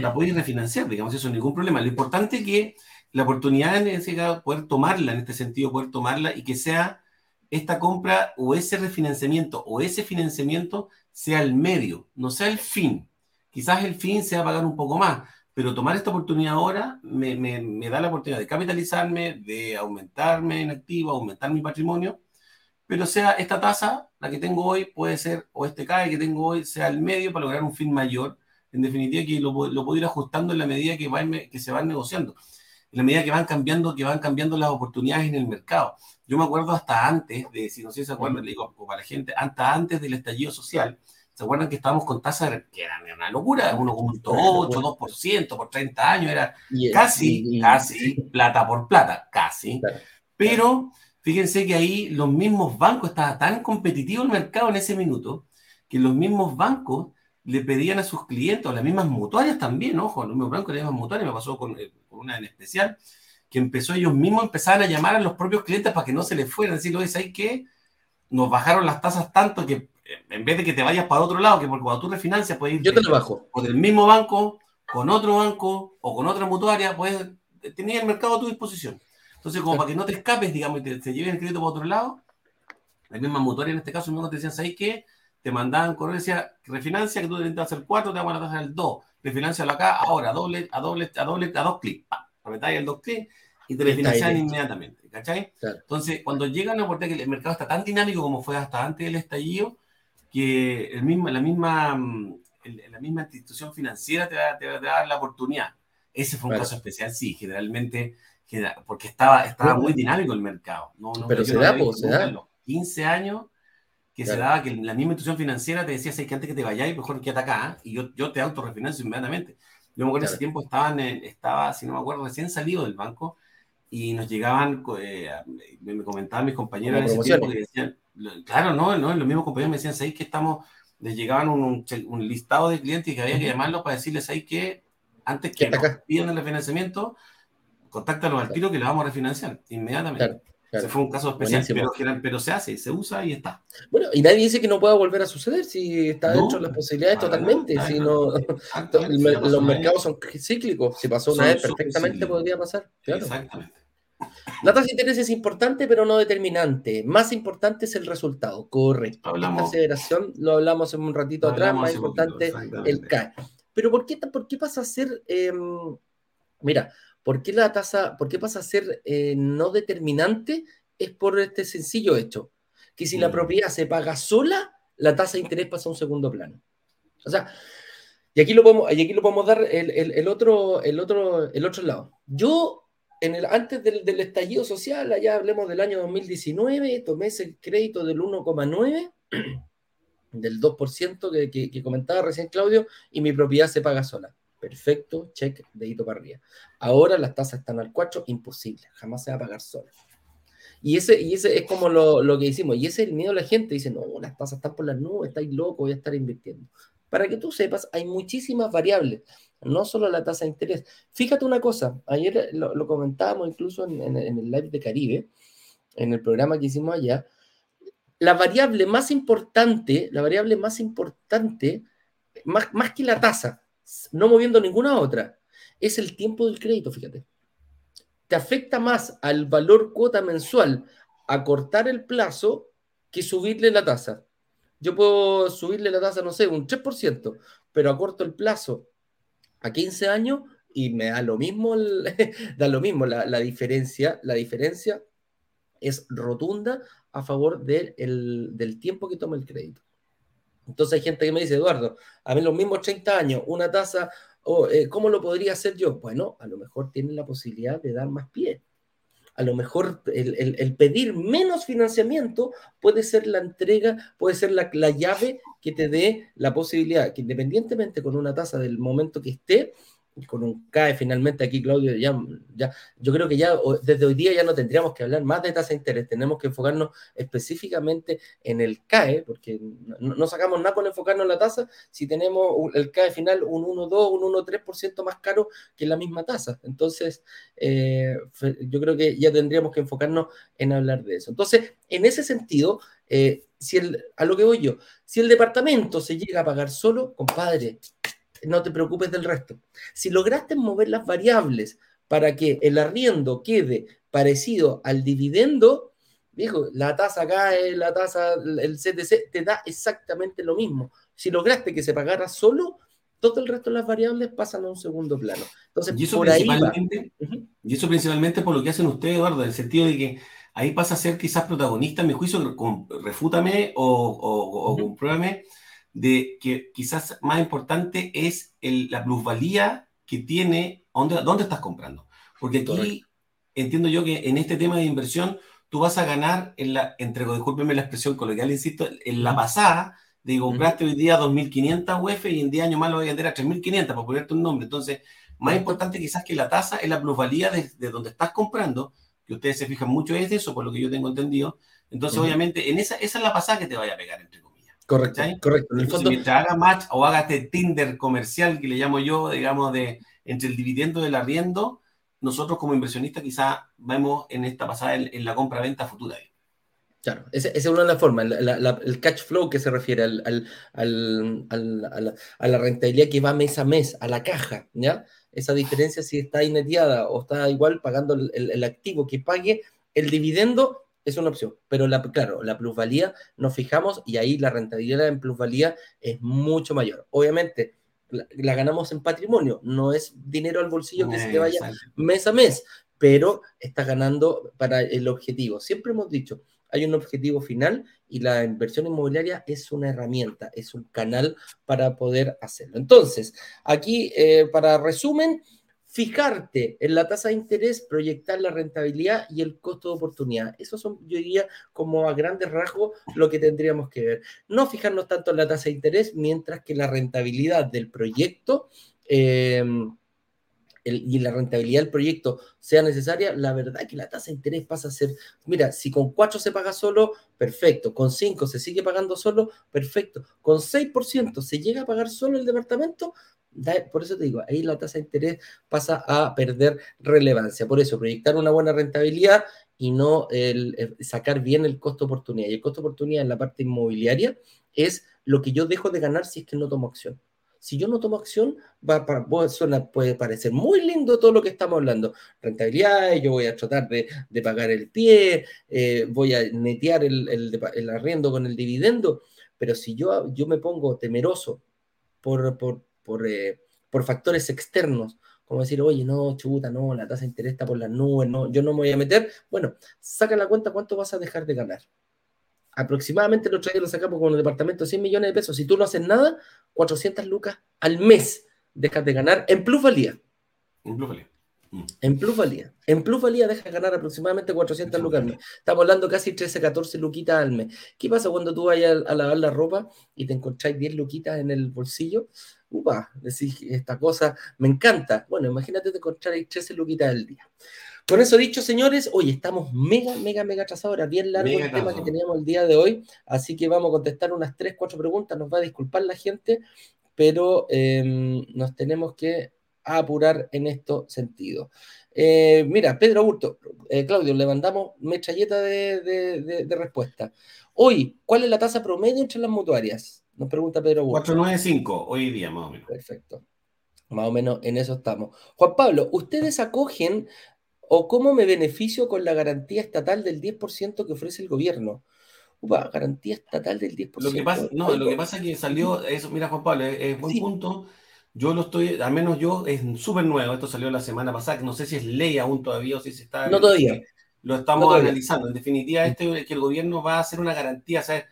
[SPEAKER 3] la podéis refinanciar, digamos, eso ningún problema. Lo importante es que la oportunidad en ese caso, poder tomarla, en este sentido, poder tomarla y que sea esta compra o ese refinanciamiento o ese financiamiento sea el medio, no sea el fin. Quizás el fin sea pagar un poco más, pero tomar esta oportunidad ahora me, me da la oportunidad de capitalizarme, de aumentarme en activo, aumentar mi patrimonio, pero sea esta tasa, la que tengo hoy, puede ser, o este CAE que tengo hoy, sea el medio para lograr un fin mayor en definitiva, que lo, lo puedo ir ajustando en la medida que, va, que se van negociando, en la medida que van cambiando, que van cambiando las oportunidades en el mercado. Yo me acuerdo hasta antes de, si no sé si se acuerdan, le digo para la gente, hasta antes del estallido social, ¿se acuerdan que estábamos con tasas que eran una locura? 1,8, 2% por 30 años, era casi, casi plata por plata, casi. Pero fíjense que ahí los mismos bancos, estaba tan competitivo el mercado en ese minuto, que los mismos bancos le pedían a sus clientes, o las mismas mutuarias también, ojo, los mismos bancos, las mismas mutuarias, me pasó con, eh, con, una en especial, que empezó ellos mismos empezaban a llamar a los propios clientes para que no se les fueran, decir, oye, ¿sabes qué? Nos bajaron las tasas tanto que eh, en vez de que te vayas para otro lado, que porque cuando tú refinancias puedes ir
[SPEAKER 1] Yo te lo bajo.
[SPEAKER 3] o del mismo banco, con otro banco o con otra mutuaria, puedes tener el mercado a tu disposición. Entonces, como para que no te escapes, digamos, y te, te lleven el crédito para otro lado, la misma mutuaria en este caso, mismo te decían, ¿sabes qué? Te mandaban correo y decía, refinancia que tú intentas hacer 4, te damos la tasa del 2, refinancialo acá, ahora, doble, a doble, a doble, a dos clics, apretáis el dos clics y te refinancian inmediatamente, ¿cachai? Entonces, cuando llega una oportunidad que el mercado está tan dinámico como fue hasta antes del estallido, que el mismo, la, misma, mm, la misma institución financiera te va, te va, a dar la oportunidad. Ese fue un caso especial, sí, generalmente, porque estaba, estaba muy dinámico el mercado. No, no,
[SPEAKER 1] pero se da, pues, se da.
[SPEAKER 3] los 15 años que se daba que la misma institución financiera te decía, que antes que te vayáis, mejor que acá, ¿eh? y yo, yo te autorrefinancio inmediatamente. Yo me acuerdo en ese tiempo estaban estaba, si no me acuerdo, recién salido del banco y nos llegaban, eh, me, comentaban mis compañeros en ese tiempo que decían, claro, no, no, los mismos compañeros me decían, ¿sabéis que estamos, les llegaban un, un, listado de clientes y que había que llamarlos para decirles, ¿sabéis que antes que nos pidan el refinanciamiento, contáctanos al tiro que le vamos a refinanciar inmediatamente fue un caso especial, pero, se hace, se usa y está.
[SPEAKER 1] Bueno, y nadie dice que no pueda volver a suceder si está dentro de las posibilidades totalmente. si no, los mercados son cíclicos. Si pasó una vez, perfectamente podría pasar. Exactamente. La tasa de interés es importante, pero no determinante. Más importante es el resultado. Correcto. Hablamos, Esta aceleración lo hablamos en un ratito atrás. Más importante el CAE. Pero ¿por qué, por qué pasa a ser. Em, mira, ¿Por qué la tasa, por qué pasa a ser eh, no determinante? Es por este sencillo hecho, que si la propiedad se paga sola, la tasa de interés pasa a un segundo plano. O sea, y aquí lo podemos, y aquí lo podemos dar el, otro, el, otro, el otro lado. Yo, en el, antes del, estallido social, allá hablemos del año 2019, tomé ese crédito del 1,9, del 2% que, que, que comentaba recién Claudio, y mi propiedad se paga sola. Perfecto, check, dedito para arriba. Ahora las tasas están al 4, imposible, jamás se va a pagar sola. Y ese, y ese es como lo, lo que hicimos. Y ese es el miedo de la gente. Dice, no, las tasas están por las nubes, estáis locos, voy a estar invirtiendo. Para que tú sepas, hay muchísimas variables, no solo la tasa de interés. Fíjate una cosa, ayer lo, comentábamos incluso en, el live de Caribe, en el programa que hicimos allá, la variable más importante, la variable más importante, más, más que la tasa, no moviendo ninguna otra, es el tiempo del crédito, fíjate. Te afecta más al valor cuota mensual acortar el plazo que subirle la tasa yo puedo subirle la tasa, no sé, un 3%, pero acorto el plazo a 15 años y me da lo mismo, da lo mismo la, diferencia, la diferencia es rotunda a favor del tiempo que toma el crédito. Entonces hay gente que me dice, Eduardo, a mí los mismos 30 años, una tasa, eh, ¿cómo lo podría hacer yo? Bueno, a lo mejor tienen la posibilidad de dar más pie a lo mejor el, pedir menos financiamiento puede ser la entrega, puede ser la, la, llave que te dé la posibilidad que independientemente con una tasa del momento que esté, con un CAE finalmente aquí, Claudio, ya, yo creo que ya desde hoy día ya no tendríamos que hablar más de tasa de interés, tenemos que enfocarnos específicamente en el CAE, porque no, sacamos nada con enfocarnos en la tasa si tenemos el CAE final un 1,2, un 1,3% más caro que la misma tasa. Entonces, eh, yo creo que ya tendríamos que enfocarnos en hablar de eso. Entonces, en ese sentido, eh, si a lo que voy yo, si el departamento se llega a pagar solo, compadre, no te preocupes del resto. Si lograste mover las variables para que el arriendo quede parecido al dividendo, dijo, la tasa cae, la tasa, el CTC, te da exactamente lo mismo. Si lograste que se pagara solo, todo el resto de las variables pasan a un segundo plano. Entonces,
[SPEAKER 3] y eso, por principalmente, ahí y eso principalmente por lo que hacen ustedes, Eduardo, en el sentido de que ahí pasa a ser quizás protagonista, en mi juicio, refútame o, o, o compruébame, de que quizás más importante es la plusvalía que tiene, ¿dónde, dónde estás comprando? Porque aquí entiendo yo que en este tema de inversión tú vas a ganar, en la, entre, discúlpeme la expresión coloquial, insisto, en la pasada de compraste hoy día 2.500 UF y en 10 años más lo voy a vender a 3.500 por ponerte un nombre. Entonces, más importante quizás que la tasa es la plusvalía de, de, donde estás comprando, que ustedes se fijan mucho es de eso, por lo que yo tengo entendido. Entonces, obviamente, en esa, esa es la pasada que te vaya a pegar, entre
[SPEAKER 1] Correcto, correcto.
[SPEAKER 3] En el fondo, mientras haga match o haga este Tinder comercial que le llamo yo, digamos, de entre el dividendo del arriendo, nosotros como inversionistas quizá vemos en esta pasada en, la compra-venta futura.
[SPEAKER 1] Claro, esa es una de las formas, el catch flow que se refiere al, al, al, a, la, rentabilidad que va mes a mes, a la caja, ¿ya? Esa diferencia si está ineteada o está igual pagando el, el activo que pague el dividendo es una opción, pero la, claro, la plusvalía nos fijamos y ahí la rentabilidad en plusvalía es mucho mayor. Obviamente, la, ganamos en patrimonio, no es dinero al bolsillo que se te vaya mes a mes, pero está ganando para el objetivo. Siempre hemos dicho, hay un objetivo final y la inversión inmobiliaria es una herramienta, es un canal para poder hacerlo. Entonces, aquí, eh, para resumen, fijarte en la tasa de interés, proyectar la rentabilidad y el costo de oportunidad. Eso son, yo diría, como a grandes rasgos lo que tendríamos que ver. No fijarnos tanto en la tasa de interés, mientras que la rentabilidad del proyecto eh, y la rentabilidad del proyecto sea necesaria, la verdad que la tasa de interés pasa a ser, mira, si con 4 se paga solo, perfecto, con 5 se sigue pagando solo, perfecto, con 6% se llega a pagar solo el departamento, por eso te digo, ahí la tasa de interés pasa a perder relevancia. Por eso, proyectar una buena rentabilidad y no el, sacar bien el costo oportunidad. Y el costo oportunidad en la parte inmobiliaria es lo que yo dejo de ganar si es que no tomo acción. Si yo no tomo acción, va para, puede parecer muy lindo todo lo que estamos hablando. Rentabilidad, yo voy a tratar de, pagar el pie, eh, voy a netear el, el, arriendo con el dividendo, pero si yo, yo me pongo temeroso por, por, eh, por, factores externos, como decir, oye, no, chuta, no, la tasa de interés está por las nubes, no, yo no me voy a meter. Bueno, saca la cuenta cuánto vas a dejar de ganar. Aproximadamente los días lo sacamos con el departamento 100 millones de pesos. Si tú no haces nada, 400 lucas al mes dejas de ganar en plusvalía.
[SPEAKER 3] En plusvalía.
[SPEAKER 1] Mm. En plusvalía. En plusvalía dejas ganar aproximadamente 400 lucas al mes. Estamos hablando casi 13, 14 luquitas al mes. ¿Qué pasa cuando tú vayas a, lavar la ropa y te encontráis 10 luquitas en el bolsillo? upa, decís, esta cosa me encanta. Bueno, imagínate te encontrar 13 luquitas al día. Con eso dicho, señores, hoy estamos mega, mega, mega atrasados. Era bien largo
[SPEAKER 3] Mega
[SPEAKER 1] el tema que teníamos el día de hoy. Así que vamos a contestar unas 3, 4 preguntas. Nos va a disculpar la gente, pero eh, nos tenemos que apurar en estos sentidos. Eh, mira, Pedro Hurto, eh, Claudio, le mandamos metralleta de, de- de- de respuesta. Hoy, ¿cuál es la tasa promedio entre las mutuarias? Nos pregunta Pedro Hurto.
[SPEAKER 3] 495 hoy día, más o menos.
[SPEAKER 1] Perfecto. Más o menos en eso estamos. Juan Pablo, ¿ustedes acogen o cómo me beneficio con la garantía estatal del 10% que ofrece el gobierno? Upa, garantía estatal del 10%.
[SPEAKER 3] Lo que pasa, no, lo que pasa es que salió eso, mira Juan Pablo, es, es buen
[SPEAKER 1] Sí.
[SPEAKER 3] punto. Yo lo estoy, al menos yo, es súper nuevo. Esto salió la semana pasada, que no sé si es ley aún todavía o si se está.
[SPEAKER 1] No todavía.
[SPEAKER 3] Lo estamos
[SPEAKER 1] No todavía.
[SPEAKER 3] analizando. En definitiva, este es que el gobierno va a hacer una garantía. O sea,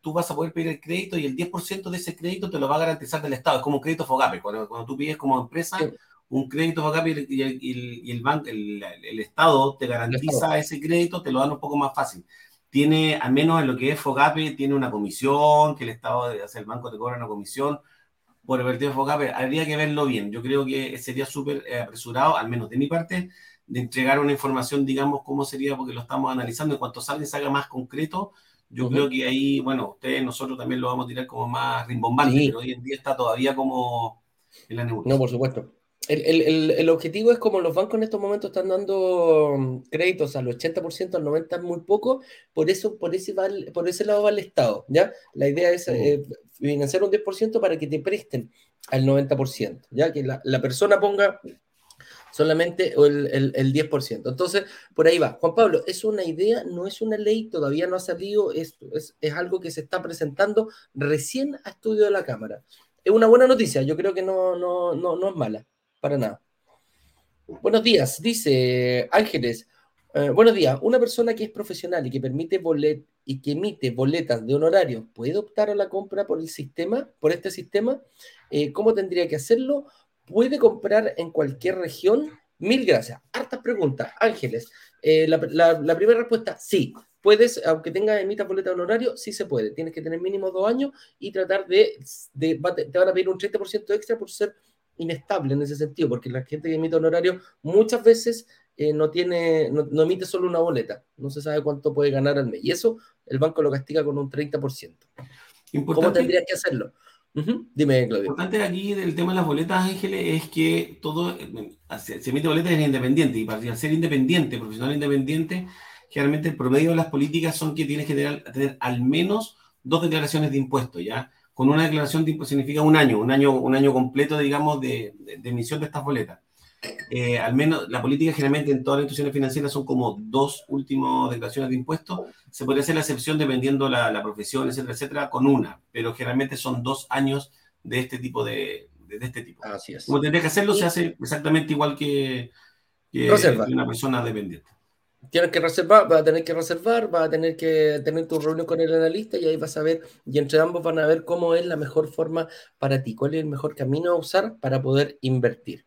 [SPEAKER 3] tú vas a poder pedir el crédito y el 10% de ese crédito te lo va a garantizar del Estado. Es como un crédito FOGAPE. Cuando, cuando tú pides como empresa
[SPEAKER 1] Sí.
[SPEAKER 3] Un crédito FOGAPE y el, y el, y el- y el banco, el, el Estado te garantiza
[SPEAKER 1] Estado.
[SPEAKER 3] ese crédito, te lo dan un poco más fácil. Tiene, al menos en lo que es FOGAPE, tiene una comisión, que el Estado, o sea, el banco te cobra una comisión por el de FOGAPE. Habría que verlo bien. Yo creo que sería súper eh, apresurado, al menos de mi parte, de entregar una información, digamos, cómo sería, porque lo estamos analizando. En cuanto salga y salga más concreto, yo creo que ahí, bueno, ustedes, nosotros también lo vamos a tirar como más rimbombante,
[SPEAKER 1] Sí.
[SPEAKER 3] pero hoy en día está todavía como en la nebulosa.
[SPEAKER 1] No, por supuesto. El, el- el- el objetivo es como los bancos en estos momentos están dando mm, créditos al 80%, al 90% es muy poco, por eso, por ese, va el- por ese lado va el Estado, ¿ya? La idea es
[SPEAKER 3] Mm.
[SPEAKER 1] eh, financiar un 10% para que te presten al 90%, ¿ya? Que la, la persona ponga solamente el, el, el 10%. Entonces, por ahí va. Juan Pablo, es una idea, no es una ley, todavía no ha salido, es, es, es algo que se está presentando recién a estudio de la Cámara. Es una buena noticia, yo creo que no, no, no, no es mala, para nada. Buenos días, dice Ángeles. eh, buenos días, una persona que es profesional y que permite bolet y que emite boletas de honorario, ¿puede optar a la compra por el sistema, por este sistema? Eh, ¿Cómo tendría que hacerlo? ¿Puede comprar en cualquier región? Mil gracias. Hartas preguntas. Ángeles, eh, la, la- primera respuesta, sí. Puedes, aunque tengas emita boleta de honorario, sí se puede. Tienes que tener mínimo dos años y tratar de, de- te van a pedir un 30% extra por ser inestable en ese sentido, porque la gente que emite honorario muchas veces eh, no tiene, no, no emite solo una boleta, no se sabe cuánto puede ganar al mes. Y eso el banco lo castiga con un 30%. ¿Cómo
[SPEAKER 3] Importante,
[SPEAKER 1] tendrías que hacerlo? Dime, Claudio.
[SPEAKER 3] importante aquí del tema de las boletas, Ángeles, es que todo eh, se, emite boletas en independiente y para ser independiente, profesional independiente, generalmente el promedio de las políticas son que tienes que tener, tener al menos dos declaraciones de impuestos, ¿ya? Con una declaración de impuestos significa un año, un año, un año completo, digamos, de, de- de emisión de estas boletas. Eh, al menos la política generalmente en todas las instituciones financieras son como dos últimas declaraciones de impuestos. Se podría hacer la excepción dependiendo la, la profesión, etcétera, etcétera, con una, pero generalmente son dos años de este tipo de, este tipo.
[SPEAKER 1] Así es.
[SPEAKER 3] Como tendría que hacerlo, se hace exactamente igual que, una persona dependiente.
[SPEAKER 1] Tienes que reservar, vas a tener que reservar, vas a tener que tener tu reunión con el analista y ahí vas a ver, y entre ambos van a ver cómo es la mejor forma para ti, cuál es el mejor camino a usar para poder invertir.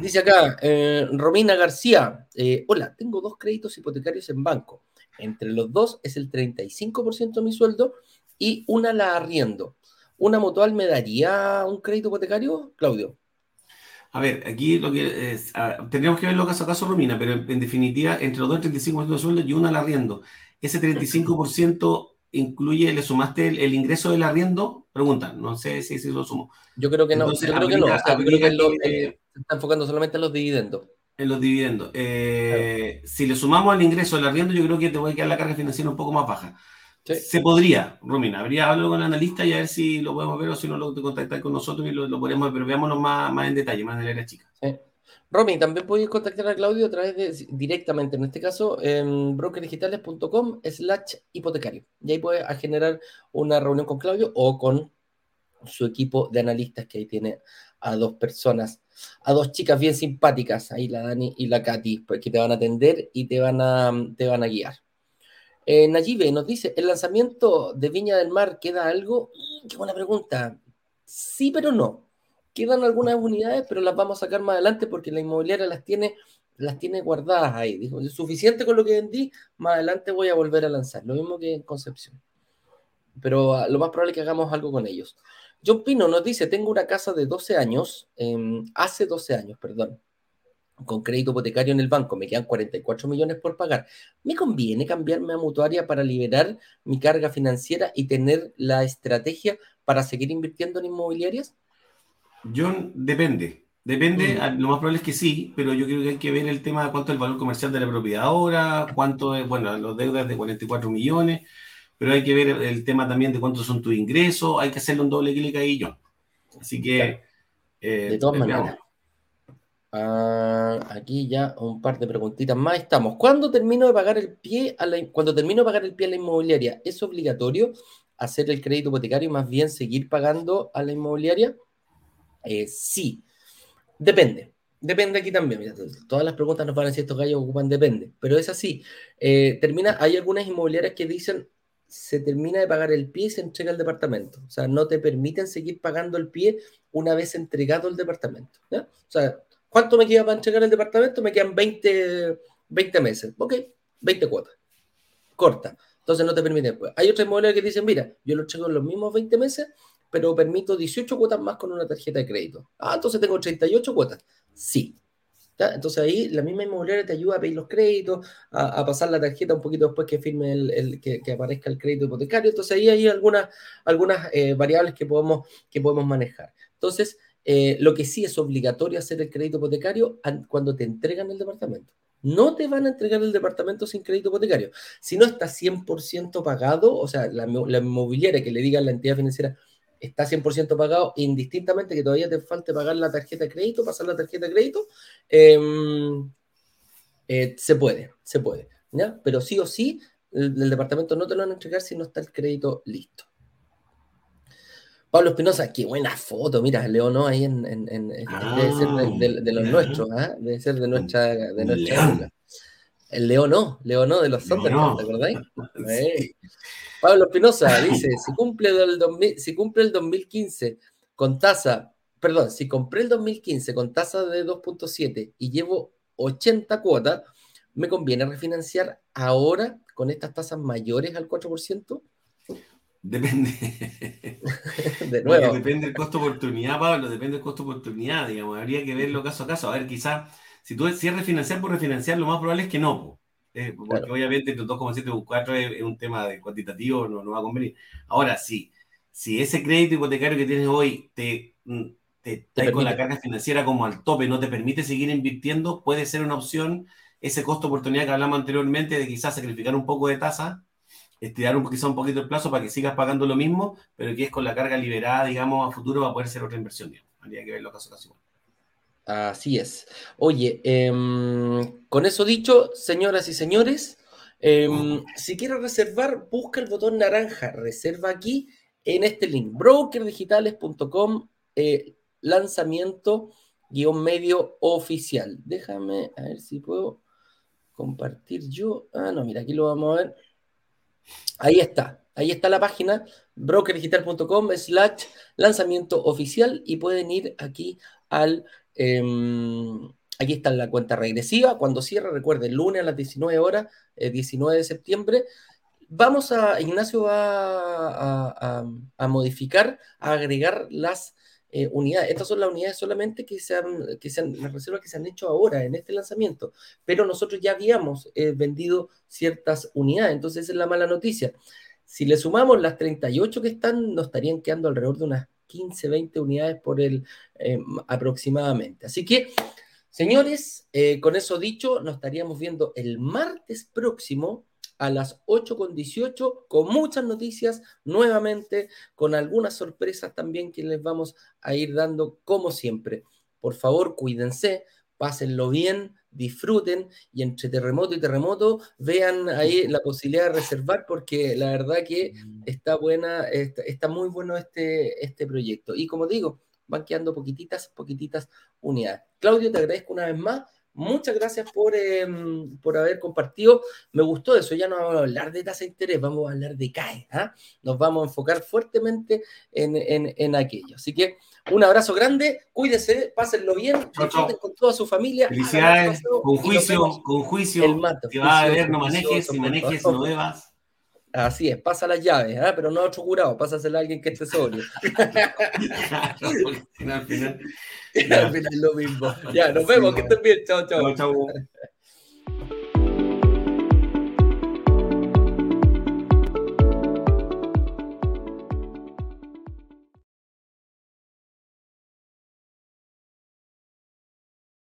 [SPEAKER 1] Dice acá, eh, Romina García, eh, hola, tengo dos créditos hipotecarios en banco. Entre los dos es el 35% de mi sueldo y una la arriendo. ¿Una mutual me daría un crédito hipotecario, Claudio?
[SPEAKER 3] A ver, aquí lo que es, tendríamos que verlo caso a caso, Romina, pero en, en definitiva, entre los dos, el 35% de sueldo y una al arriendo. ¿Ese 35% incluye, le sumaste el, el ingreso del arriendo? Pregunta, no sé si, si lo sumo.
[SPEAKER 1] Yo creo que no,
[SPEAKER 3] Entonces,
[SPEAKER 1] yo creo que no.
[SPEAKER 3] aplica-
[SPEAKER 1] O sea, yo creo que lo- eh, se está enfocando solamente en los dividendos.
[SPEAKER 3] En los dividendos. Eh, Si le sumamos el ingreso del arriendo, yo creo que te voy a quedar la carga financiera un poco más baja.
[SPEAKER 1] Sí.
[SPEAKER 3] Se podría, Romina, habría algo con el analista y a ver si lo podemos ver o si no lo contactar con nosotros y lo, lo podemos ver, pero veámoslo más, más en detalle, más en el área chica.
[SPEAKER 1] Sí. Romy, también podéis contactar a Claudio a través de directamente, en este caso, en brokerdigitales.com slash hipotecario. Y ahí puedes generar una reunión con Claudio o con su equipo de analistas que ahí tiene a dos personas, a dos chicas bien simpáticas, ahí la Dani y la Katy, pues, que te van a atender y te van a, te van a guiar. Eh, Nayibe nos dice, ¿el lanzamiento de Viña del Mar queda algo? Mm, Qué buena pregunta. Sí, pero no. Quedan algunas unidades, pero las vamos a sacar más adelante porque la inmobiliaria las tiene, las tiene guardadas ahí. Dijo, suficiente con lo que vendí, más adelante voy a volver a lanzar. Lo mismo que en Concepción. Pero ah, lo más probable es que hagamos algo con ellos. John Pino nos dice, tengo una casa de 12 años, em, hace 12 años, perdón. Con crédito hipotecario en el banco, me quedan 44 millones por pagar, ¿me conviene cambiarme a mutuaria para liberar mi carga financiera y tener la estrategia para seguir invirtiendo en inmobiliarias?
[SPEAKER 3] John, depende. Depende, mm. lo más probable es que sí, pero yo creo que hay que ver el tema de cuánto es el valor comercial de la propiedad ahora, cuánto es, bueno, los deudas de 44 millones, pero hay que ver el tema también de cuántos son tus ingresos, hay que hacerle un doble clic ahí, John. Así que...
[SPEAKER 1] Eh, de todas maneras. Ah, aquí ya un par de preguntitas más. Estamos. ¿Cuándo termino de pagar el pie a la, cuando termino de pagar el pie a la inmobiliaria? ¿Es obligatorio hacer el crédito hipotecario y más bien seguir pagando a la inmobiliaria? Eh, sí. Depende. Depende aquí también. todas las preguntas nos van a decir estos gallos ocupan depende. Pero es así. Eh, termina, hay algunas inmobiliarias que dicen se termina de pagar el pie y se entrega el departamento. O sea, no te permiten seguir pagando el pie una vez entregado el departamento. O sea, ¿Cuánto me queda para entregar el departamento? Me quedan 20, 20 meses. Ok, 20 cuotas. Corta. Entonces no te permite después. Hay otras inmobiliarias que dicen, mira, yo lo entrego en los mismos 20 meses, pero permito 18 cuotas más con una tarjeta de crédito. Ah, entonces tengo 38 cuotas. Sí. Entonces ahí la misma inmobiliaria te ayuda a pedir los créditos, a, pasar la tarjeta un poquito después que firme el, que, aparezca el crédito hipotecario. Entonces ahí hay algunas, algunas eh, variables que podemos, que podemos manejar. Entonces, eh, lo que sí es obligatorio hacer el crédito hipotecario cuando te entregan el departamento. No te van a entregar el departamento sin crédito hipotecario. Si no está 100% pagado, o sea, la, inmobiliaria que le diga a la entidad financiera está 100% pagado, indistintamente que todavía te falte pagar la tarjeta de crédito, pasar la tarjeta de crédito, em, eh, se puede, se puede. ¿ya? Pero sí o sí, el departamento no te lo van a entregar si no está el crédito listo. Pablo Espinosa, qué buena foto, mira, León ahí en, en, debe ser de, los nuestros, ¿ah? debe ser de nuestra, de nuestra El León no, León no, de los Sunderland, ¿te acordáis? Pablo Espinosa dice, si cumple, el si cumple el 2015 con tasa, perdón, si compré el 2015 con tasa de 2.7 y llevo 80 cuotas, ¿me conviene refinanciar ahora con estas tasas mayores al 4%?
[SPEAKER 3] Depende. De nuevo. Depende del costo oportunidad, Pablo, depende del costo oportunidad, digamos. Habría que verlo caso a caso. A ver, quizás, si tú si es refinanciar por refinanciar, lo más probable es que no. Eh, porque obviamente tu 2,7 u 4 es, un tema de cuantitativo, no, no va a convenir. Ahora, sí, si ese crédito hipotecario que tienes hoy te, mm, te, te con la carga financiera como al tope, no te permite seguir invirtiendo, puede ser una opción ese costo oportunidad que hablamos anteriormente de quizás sacrificar un poco de tasa estirar un, quizá un poquito el plazo para que sigas pagando lo mismo, pero que es con la carga liberada, digamos, a futuro va a poder ser otra inversión. Digamos. Habría que verlo caso a caso.
[SPEAKER 1] Así es. Oye, em, con eso dicho, señoras y señores, em, si quieres reservar, busca el botón naranja, reserva aquí en este link, brokerdigitales.com, eh, lanzamiento guion medio oficial. Déjame a ver si puedo compartir yo. Ah, no, mira, aquí lo vamos a ver. Ahí está, ahí está la página brokerdigital.com slash lanzamiento oficial y pueden ir aquí al... Em, aquí está la cuenta regresiva. Cuando cierre, recuerden, lunes a las 19 horas, 19 eh, de septiembre. Vamos a, Ignacio va a, a modificar, a agregar las eh, unidades. Estas son las unidades solamente que se han, que se las reservas que se han hecho ahora en este lanzamiento, pero nosotros ya habíamos eh, vendido ciertas unidades, entonces esa es la mala noticia. Si le sumamos las 38 que están, nos estarían quedando alrededor de unas 15, 20 unidades por el eh, aproximadamente. Así que, señores, con eso dicho, nos estaríamos viendo el martes próximo a las 8.18 con muchas noticias nuevamente, con algunas sorpresas también que les vamos a ir dando como siempre. Por favor, cuídense, pásenlo bien, disfruten y entre terremoto y terremoto vean ahí la posibilidad de reservar porque la verdad que está buena, está, muy bueno este, este proyecto. Y como digo, van quedando poquititas, poquititas unidades. Claudio, te agradezco una vez más Muchas gracias por, em, por haber compartido. Me gustó eso. Ya no vamos a hablar de tasa de interés, vamos a hablar de CAE. ¿ah? Nos vamos a enfocar fuertemente en, en, aquello. Así que un abrazo grande, cuídese, pásenlo bien, disfruten con toda su familia.
[SPEAKER 3] Felicidades, con juicio, con juicio. El mato. Que va a haber, no manejes, si manejes, no bebas.
[SPEAKER 1] Así es, pasa las llaves, ¿ah? pero no a otro curado, pásasela a alguien que esté sobrio.
[SPEAKER 3] al final, al final,
[SPEAKER 1] lo mismo. Ya, nos vemos, que estén bien. Chao, chao.
[SPEAKER 3] chao, chao.